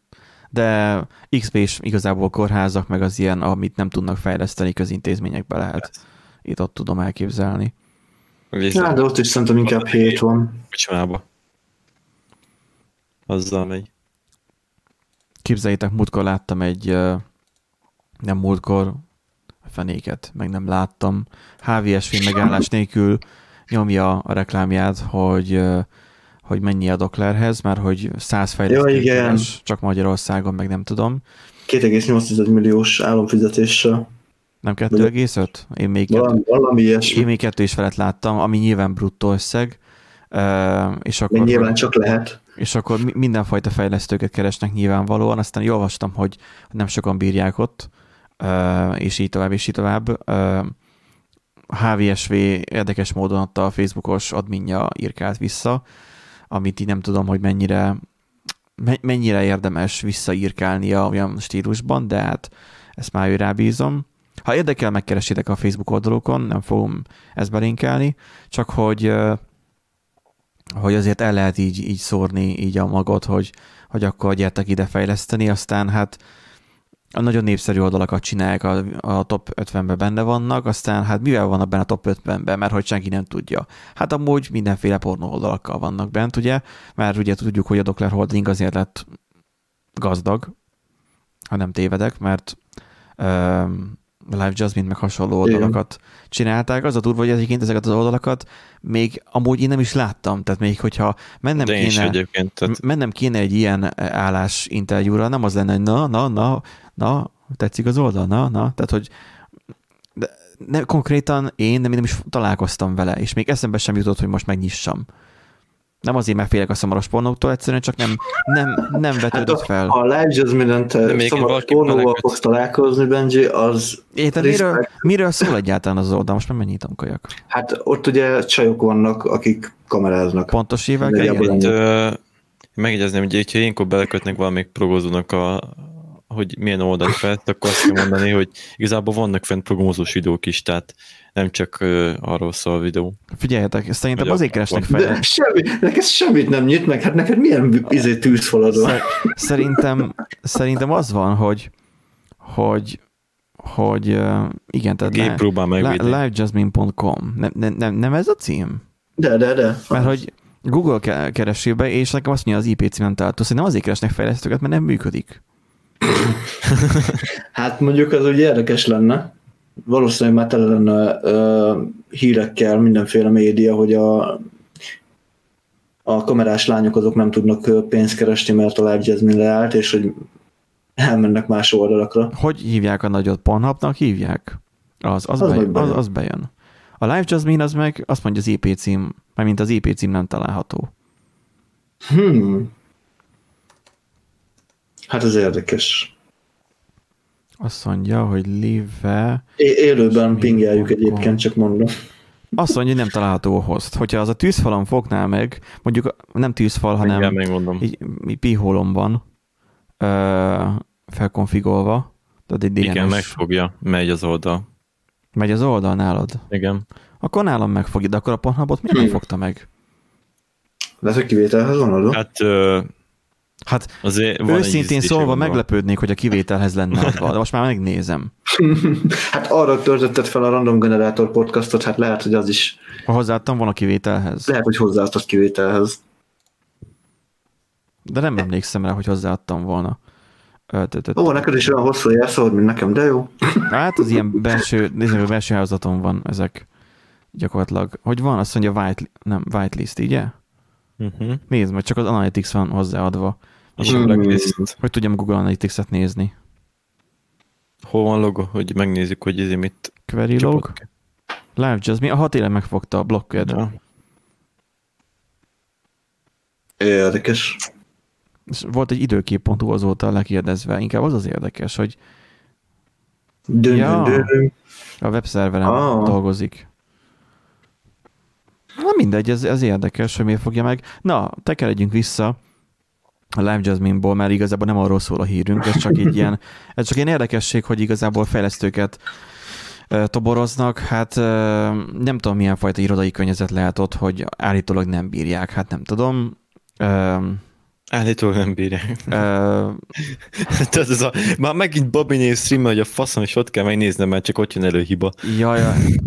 De XP is igazából kórházak, meg az ilyen, amit nem tudnak fejleszteni, közintézményekbe lehet. Itt ott tudom elképzelni. Ja, de ott is szerintem inkább 7 van. kocsmába. Azzal megy. Képzeljétek, múltkor láttam egy, nem múltkor, a fenéket, meg nem láttam, HVSV megállás nélkül nyomja a reklámját, hogy, hogy mennyi a Doklerhez, mert hogy 100 fejlesztő Ja, igen. keres, csak Magyarországon, meg nem tudom. 2,8 milliós államfizetéssel. Nem 2,5? Én még kettő, Valami, valami ilyesmi. én még kettő is felett láttam, ami nyilván bruttó összeg, és akkor, Még nyilván csak lehet. És akkor mi- mindenfajta fejlesztőket keresnek nyilvánvalóan, aztán jól olvastam, hogy nem sokan bírják ott, és így tovább, és így tovább. HVSV érdekes módon adta a Facebookos adminja írkált vissza, amit így nem tudom, hogy mennyire me- mennyire érdemes visszaírkálnia olyan stílusban, de hát ezt már ő rábízom. Ha érdekel, megkeresitek a Facebook oldalukon, nem fogom ezt belinkelni, csak hogy hogy azért el lehet így, így szórni így a magot, hogy, hogy akkor gyertek ide fejleszteni, aztán hát a nagyon népszerű oldalakat csinálják, a, a top 50-ben benne vannak, aztán hát mivel vannak benne a top 50-ben, mert hogy senki nem tudja. Hát amúgy mindenféle pornó oldalakkal vannak bent, ugye, mert ugye tudjuk, hogy a Dockler Holding azért lett gazdag, ha nem tévedek, mert um, Live Jasmine meg hasonló Igen. oldalakat csinálták. Az a durva, hogy egyébként ezeket az oldalakat még amúgy én nem is láttam, tehát még hogyha mennem De én kéne, egyébként. Tehát, mennem kéne egy ilyen állás interjúra, nem az lenne, hogy na, na, na, na, tetszik az oldal, na, na, tehát hogy de ne, konkrétan én nem, nem is találkoztam vele, és még eszembe sem jutott, hogy most megnyissam. Nem azért, mert félek a szamaros pornóktól, egyszerűen csak nem, nem, nem vetődött fel. Ha a Live még szomorú valaki pornóval fogsz találkozni, Benji, az Érted, miről, miről szól egyáltalán az oldal? Most már mennyit kajak. Hát ott ugye csajok vannak, akik kameráznak. Pontos itt, ö, megjegyezném, hogy hogyha ilyenkor belekötnek valamelyik progózónak a hogy milyen oldalt fel, akkor azt kell mondani, hogy igazából vannak fent programozós videók is, tehát nem csak ö, arról szól a videó. Figyeljetek, szerintem Vagy azért keresnek De fel. semmi, neked semmit nem nyit meg, hát neked milyen izé tűzfalad van? Szer- Szerintem, szerintem az van, hogy, hogy, hogy uh, igen, tehát Gép próbál megvédeni. livejasmine.com. Nem, nem, nem, nem ez a cím? De, de, de. Mert hogy Google ke- keresébe, és nekem azt mondja az IP címen található, nem azért keresnek fejlesztőket, mert nem működik. Hát mondjuk az úgy érdekes lenne. Valószínűleg már tele lenne ö, hírekkel mindenféle média, hogy a, a kamerás lányok azok nem tudnak pénzt keresni, mert a Live leállt, és hogy elmennek más oldalakra. Hogy hívják a nagyot? Pornhubnak hívják? Az, az, Az bejön, az, az bejön. A Live Jasmine az meg azt mondja az IP cím, mint az IP cím nem található. Hmm. Hát ez érdekes. Azt mondja, hogy live É- élőben pingeljük egyébként, csak mondom. Azt mondja, hogy nem található a host. Hogyha az a tűzfalon fognál meg, mondjuk nem tűzfal, hanem megmondom. így, így pihólom van ö, felkonfigolva, tehát egy DNS Igen, megfogja, megy az oldal. megy az oldal nálad. Igen. Akkor nálam megfogja, de akkor a Pornhubot miért nem Hmm. fogta meg? Lehet, hogy kivételhez van adva. Hát ö, Hát azért van őszintén szólva gondolom. meglepődnék, hogy a kivételhez lenne adva, de most már megnézem. Hát arra töltötted fel a Random Generator podcastot, hát lehet, hogy az is, Ha hozzáadtam volna a kivételhez. lehet, hogy hozzáadtad kivételhez. De nem emlékszem rá, hogy hozzáadtam volna. Ó, neked is olyan hosszú jelszód, mint nekem, de jó. Hát az ilyen belső, nézzük, a belső hálózaton van ezek gyakorlatilag. Hogy van, azt mondja white, nem, whitelist, ugye? Uh-huh. Nézd meg, csak az Analytics van hozzáadva, És Hmm. blacklist. hogy tudjam Google Analytics-et nézni. Hol van logo, hogy megnézzük, hogy ez mit Query log. Live Jasmine, a télen megfogta a blokked. Ja. Érdekes. És volt egy időkép.hu azóta lekérdezve, inkább az az érdekes, hogy Dün, Ja. dün, dün. a webszerveren Ah. dolgozik. Na mindegy, ez, ez érdekes, hogy miért fogja meg. Na, tekeredjünk vissza a Live Jasmine-ból, mert igazából nem arról szól a hírünk, ez csak így ilyen, ez csak ilyen érdekesség, hogy igazából fejlesztőket toboroznak, hát nem tudom milyen fajta irodai környezet lehet ott, hogy állítólag nem bírják, hát nem tudom. Állítólag nem bírják. Tehát ez a, már megint Bobby név stream, hogy a faszom, és ott kell megnéznem, mert csak ott jön elő hiba. jaj,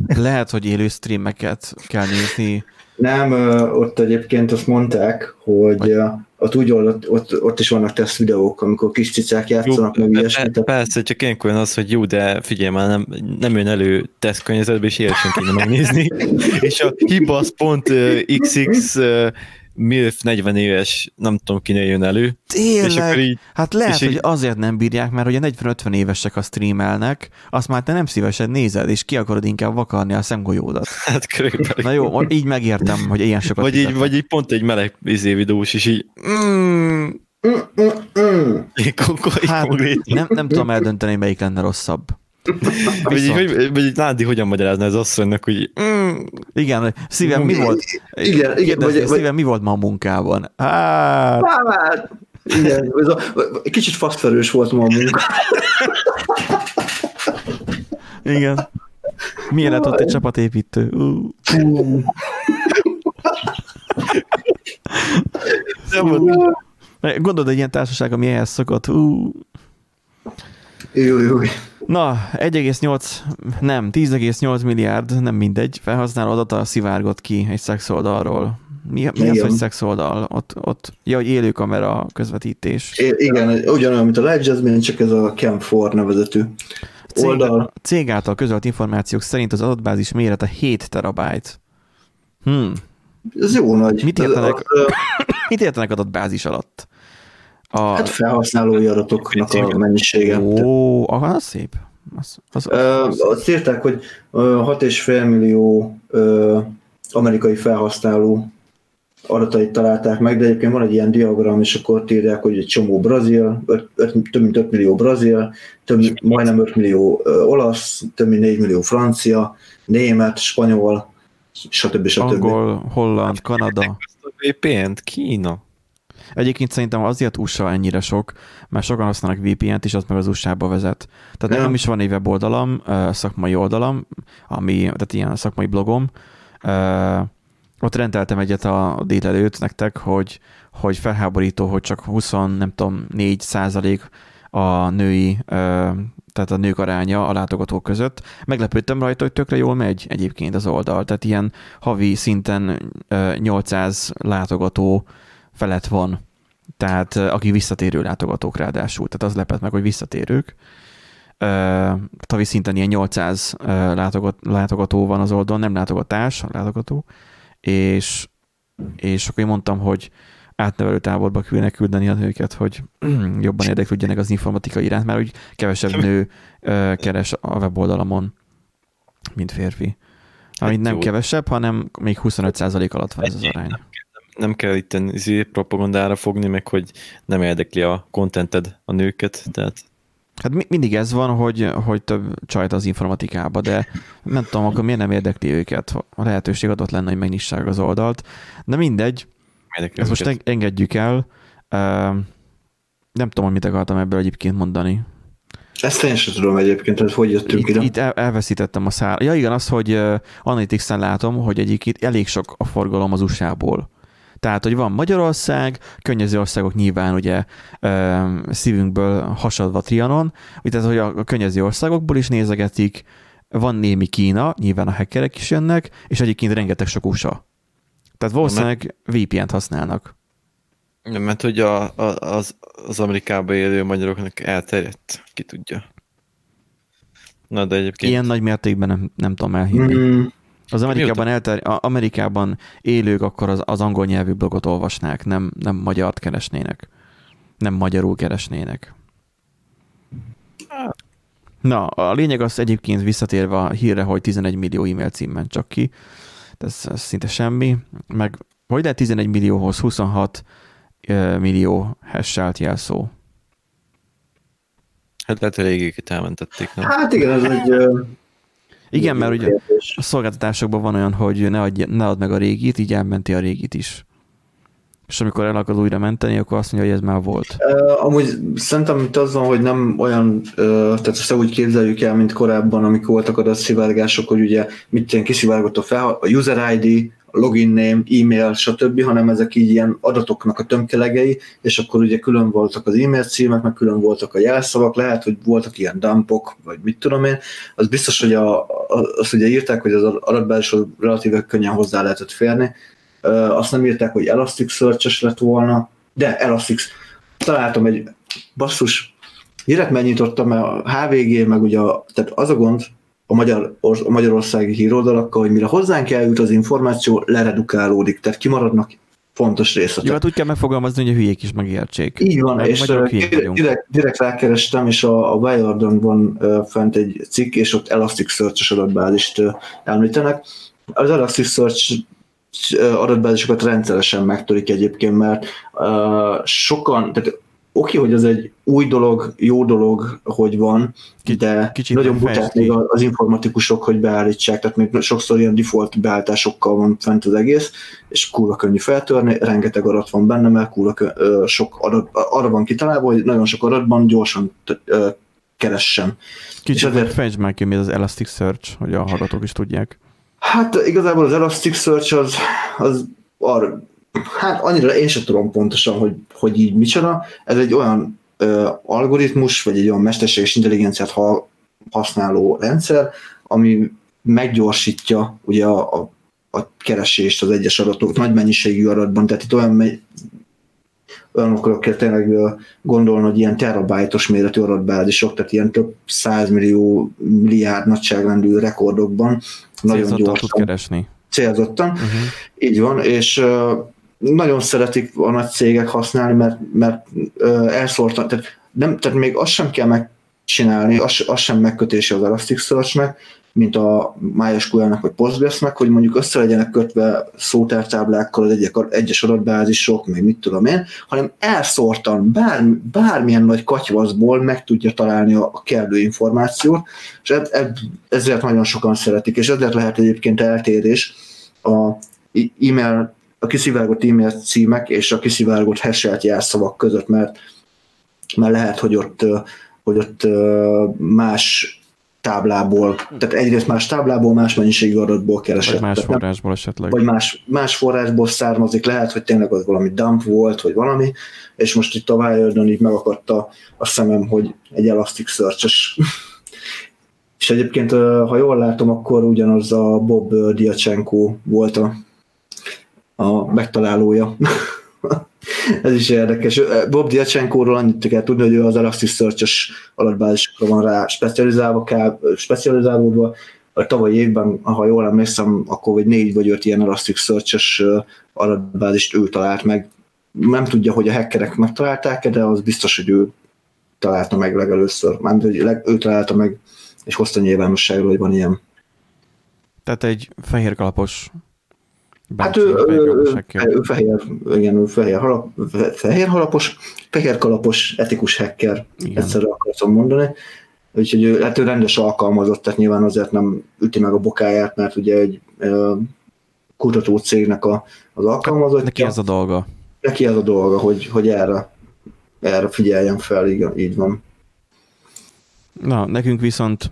lehet, hogy élő streameket kell nézni. Nem, ott egyébként azt mondták, hogy ö, ott úgy oldott, ott, ott is vannak teszt videók, amikor kis cicák játszanak, meg ilyesmit. pe- persze, csak ilyenkor az, hogy jó, de figyelj már, nem, nem jön elő tesztkörnyezetbe, és élesen kéne megnézni. és a hiba az pont uh, XX uh, MILF 40 éves, nem tudom kinél jön elő. És akkor Tényleg? így, Hát lehet, És így- hogy azért nem bírják, mert ugye 40-50 évesek a streamelnek, azt már te nem szívesen nézed, és ki akarod inkább vakarni a szemgolyódat. hát körülbelül. Na jó, így megértem, hogy ilyen sokat Vagy így, vagy így pont egy meleg izé videós, és így mm, Mm, mm, mm. így Hát, nem, nem tudom eldönteni, melyik lenne rosszabb. Vagy így, hogy, vagy így Nádi hogyan magyarázna ez asszonynak, hogy mm, Igen, szívem, mi volt? Igen, igen, Kérdezni, vagy- vagy- szívem, mi volt ma a munkában? Hát, Hát, igen, ez a, kicsit faszferős volt ma a munka. igen. Milyen lett ott egy csapatépítő? Uh. Gondolod, egy ilyen társaság, ami ehhez szokott. Uh. Jó, jó. Na, 1,8, nem, 10,8 milliárd, nem mindegy, felhasználó adata szivárgott ki egy szexoldalról. Mi, mi az, hogy szexoldal? Ott, ott, ja, hogy élő kamera közvetítés. É, igen, ugyanolyan, mint a Live Jasmine, csak ez a Cam4 nevezetű Cég, oldal. cég által közölt információk szerint az adatbázis mérete 7 terabyte. Hmm. Ez jó nagy. Mit Ez- értenek? az, Mit értenek adatbázis alatt? A... Hát felhasználói adatoknak a mennyisége. Ó, aha, az szép. Az, az, Ö, az, Azt írták, hogy ö, 6,5 millió amerikai felhasználó adatait találták meg, de egyébként van egy ilyen diagram, és akkor ott írják, hogy egy csomó brazil, öt, öt, több mint 5 millió brazil, több, majdnem 5 millió ö, olasz, több mint 4 millió francia, német, spanyol, stb. stb. angol, holland, Kanada. VPN-t Kína. Egyébként szerintem azért USA ennyire sok, mert sokan használnak VPN-t, és az meg az USA-ba vezet. Tehát Ja. nekem is van egy weboldalam, szakmai oldalam, ami, tehát ilyen szakmai blogom. Ott rendeltem egyet a délelőtt nektek, hogy, hogy felháborító, hogy csak 20, nem tudom, 4 százalék a női tehát a nők aránya a látogatók között. Meglepődtem rajta, hogy tökre jól megy egyébként az oldal, tehát ilyen havi szinten 800 látogató felett van, tehát aki visszatérő látogatók ráadásul, tehát az lepett meg, hogy visszatérők. Havi szinten ilyen 800 látogató van az oldalon, nem látogatás, látogató, és, és akkor én mondtam, hogy átnevelő táborba külnek küldeni a nőket, hogy jobban érdeklődjenek az informatika iránt, mert úgy kevesebb nő keres a weboldalamon, mint férfi. Amit nem kevesebb, hanem még 25% alatt van ez az arány. Nem kell itt izé propagandára fogni, meg hogy nem érdekli a contented a nőket, tehát Hát mindig ez van, hogy, hogy több csajt az informatikába, de nem tudom, akkor miért nem érdekli őket? A lehetőség adott lenne, hogy megnyissák az oldalt. De mindegy, ezt most engedjük el. Nem tudom, hogy mit akartam ebből egyébként mondani. Ezt én sem tudom egyébként, hogy hogy jöttünk itt, ide. Itt elveszítettem a szár. Ja igen, az, hogy Analytics-en látom, hogy egyébként elég sok a forgalom az USA-ból. Tehát, hogy van Magyarország, környező országok nyilván ugye szívünkből hasadva Trianon, tehát, hogy a, a környező országokból is nézegetik, van némi Kína, nyilván a hackerek is jönnek, és egyébként rengeteg sok USA. Tehát valószínűleg VPN-t használnak. Nem, mert hogy a, a, az, az Amerikában élő magyaroknak elterjedt, ki tudja. Na, de egyébként... Ilyen nagy mértékben nem, nem tudom elhinni. Mm. Az Amerikában, elter, Amerikában élők akkor az, az angol nyelvű blogot olvasnák, nem, nem magyart keresnének. Nem magyarul keresnének. Na, a lényeg az egyébként visszatérve a hírre, hogy 11 millió e-mail címben csak ki. Ez, ez szinte semmi. Meg hogy lehet 11 millióhoz 26 millió hash jelszó? Hát lehet, hogy régéket elmentették, nem? Hát igen, ez egy igen, mert ugye a szolgáltatásokban van olyan, hogy ne, adj, ne add meg a régit, így elmenti a régit is. És amikor el akarod újra menteni, akkor azt mondja, hogy ez már volt. Uh, amúgy szerintem itt az van, hogy nem olyan, uh, tehát ezt úgy képzeljük el, mint korábban, amikor voltak adatszivárgások, hogy ugye mit ilyen kiszivárgott a, fel, a user ID, login name, e-mail, stb., hanem ezek így ilyen adatoknak a tömkelegei, és akkor ugye külön voltak az e-mail címek, meg külön voltak a jelszavak, lehet, hogy voltak ilyen dumpok, vagy mit tudom én. Az biztos, hogy a, azt ugye írták, hogy az adatbázishoz relatíve könnyen hozzá lehetett férni. Azt nem írták, hogy Elasticsearch-es lett volna, de Elastic. Találtam egy basszus, direkt megnyitottam, mert a HVG, meg ugye, a, tehát az a gond, a, magyar, a magyarországi híroldalakkal, hogy mire hozzánk eljut az információ, leredukálódik, tehát kimaradnak fontos részletek. Jó, hát úgy kell megfogalmazni, hogy a hülyék is megértsék. Így van, Meg és direkt, direkt rákerestem, és a, a Wired-on van uh, fent egy cikk, és ott Elasticsearch-es adatbázist uh, említenek. Az Elasticsearch adatbázisokat rendszeresen megtörik egyébként, mert uh, sokan, tehát oké, hogy ez egy új dolog, jó dolog, hogy van, de Kicsit nagyon buták még az informatikusok, hogy beállítsák, tehát még sokszor ilyen default beállításokkal van fent az egész, és kurva könnyű feltörni, rengeteg adat van benne, mert kurva sok adat, arra van kitalálva, hogy nagyon sok adatban gyorsan keressen. Kicsit ezért... fejtsd már ki, mi az Elasticsearch, hogy a hallgatók is tudják. Hát igazából az Elasticsearch az, az arra hát annyira én sem tudom pontosan, hogy, hogy így micsoda. Ez egy olyan ö, algoritmus, vagy egy olyan mesterséges intelligenciát ha, használó rendszer, ami meggyorsítja ugye a, a, a keresést az egyes adatok nagy mennyiségű adatban, tehát itt olyan olyanokra kell tényleg gondolni, hogy ilyen terabájtos méretű adatbázisok, tehát ilyen több százmillió, milliárd nagyságrendű rekordokban nagyon gyorsan. tud keresni. Célzottan, uh-huh. így van, és nagyon szeretik a nagy cégek használni, mert, mert elszórtan, tehát, nem, tehát még azt sem kell megcsinálni, az, az sem megkötése az Elasticsearch-nek, mint a MySQL-nek vagy Postgres-nek, hogy mondjuk össze legyenek kötve szótártáblákkal az egyek, egyes adatbázisok, meg mit tudom én, hanem elszórtan bár, bármilyen nagy katyvaszból meg tudja találni a, a kellő információt, és eb, eb, ezért nagyon sokan szeretik, és ezért lehet egyébként eltérés a e-mail a kiszivárgott e-mail címek és a kiszivárgott hash jelszavak között, mert, mert lehet, hogy ott, hogy ott más táblából, tehát egyrészt más táblából, más mennyiségű adatból keresett. Vagy más forrásból esetleg. vagy más, más forrásból származik, lehet, hogy tényleg az valami dump volt, vagy valami, és most itt a Wired-on így megakadt a, a szemem, hogy egy Elasticsearch-es és egyébként, ha jól látom, akkor ugyanaz a Bob ö, Diachenko volt a, a megtalálója. Ez is érdekes. Bob Diachenko-ról annyit kell tudni, hogy ő az Elasticsearch-es adatbázisokra van rá specializálva, kb- specializálódva, a tavalyi évben, ha jól emlékszem, akkor vagy négy vagy öt ilyen Elasticsearch-es adatbázist ő talált meg. Nem tudja, hogy a hackerek megtalálták de az biztos, hogy ő találta meg legelőször. Mármint, hogy ő találta meg, és hozta nyilvánosságra, hogy van ilyen. Tehát egy fehér kalapos Hát bácsi, ő, fehér ő, ő, fehér, igen, ő fehér, halap, fehér halapos, fehér kalapos, etikus hacker, Igen. egyszerre akartam mondani. Úgyhogy ő, hát ő rendes alkalmazott, tehát nyilván azért nem üti meg a bokáját, mert ugye egy ö, kutató cégnek a, az alkalmazottja. Neki ez a dolga. neki ez a dolga, hogy, hogy erre, erre figyeljen fel, igen, így van. Na, nekünk viszont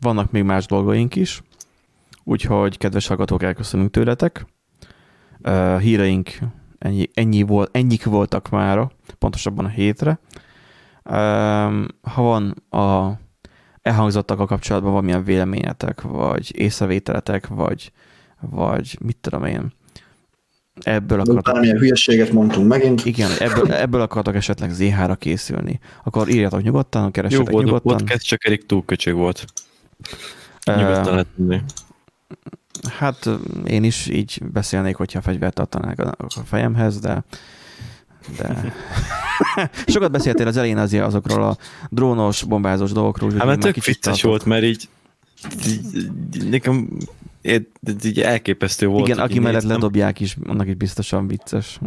vannak még más dolgaink is, úgyhogy kedves hallgatók, elköszönünk tőletek. Uh, híreink ennyi, ennyi volt, ennyik voltak mára, pontosabban a hétre. Um, ha van a elhangzottak a kapcsolatban valamilyen véleményetek, vagy észrevételetek, vagy, vagy mit tudom én, ebből akartok Bármilyen hülyeséget mondtunk megint. igen, ebből, ebből akartok esetleg ZH-ra készülni, akkor írjatok nyugodtan, Jó keressetek volt a nyugodtan. podcast, csak elég túl köcsög volt. Nyugodtan lehet. Hát én is így beszélnék, hogyha fegyvert tartanák a fejemhez, de de sokat beszéltél az elején azért azokról a drónos, bombázós dolgokról. Hát mert tök vicces volt, mert így, így, így nekem így, így elképesztő volt. Igen, aki mellett néztem. ledobják is, annak is biztosan vicces.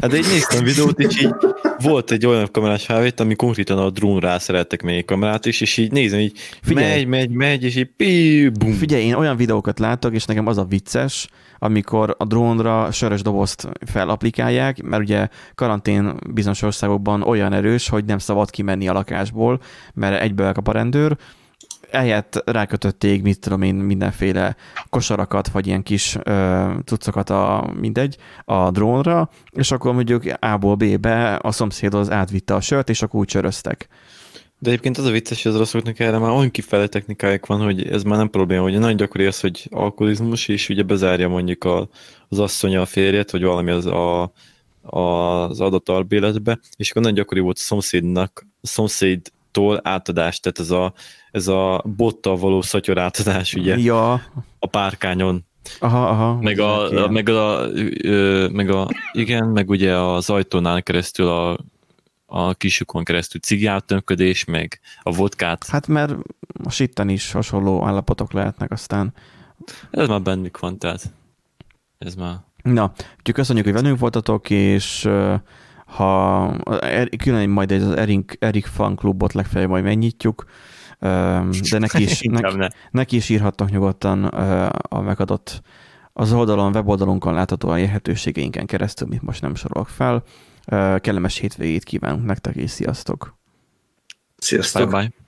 Hát így néztem videót, és így volt egy olyan kamerás felvét, ami konkrétan a drón rá szerettek még kamerát is, és így nézem, így Figyelj. megy, megy, megy, és így pi, bum. Figyelj, én olyan videókat látok, és nekem az a vicces, amikor a drónra sörös dobozt felaplikálják, mert ugye karantén bizonyos országokban olyan erős, hogy nem szabad kimenni a lakásból, mert egyből a rendőr, ehelyett rákötötték, mit tudom én, mindenféle kosarakat, vagy ilyen kis ö, cuccokat, a, mindegy, a drónra, és akkor mondjuk A-ból B-be a szomszédhoz átvitte a sört, és akkor úgy csöröztek. De egyébként az a vicces, hogy az oroszoknak erre már olyan kifele technikájuk van, hogy ez már nem probléma, hogy nagyon gyakori az, hogy alkoholizmus, és ugye bezárja mondjuk a, az asszonya a férjet, vagy valami az a, a, az adott albéletbe, és akkor nagyon gyakori volt a szomszédnak, a szomszédtól átadás, tehát ez a, ez a bottal való szatyor átadás ugye Ja, a párkányon, aha, aha. meg a, a, meg a, ö, meg a, igen, meg ugye az ajtónál keresztül a, a kisukon keresztül cigiátönködés, meg a vodkát, Hát mert a sitten is hasonló állapotok lehetnek aztán. ez már bennük van, tehát ez már Na, úgyhogy köszönjük, hogy velünk voltatok, és ha er- külön majd az Erik, Erik Fan Klubot legfeljebb majd megnyitjuk, de neki is, inkább ne, ne. neki is írhatnak nyugodtan a megadott az oldalon, weboldalunkon látható a lehetőségeinken keresztül, mit most nem sorolok fel. Kellemes hétvégét kívánunk nektek, és sziasztok! Sziasztok! Bye bye.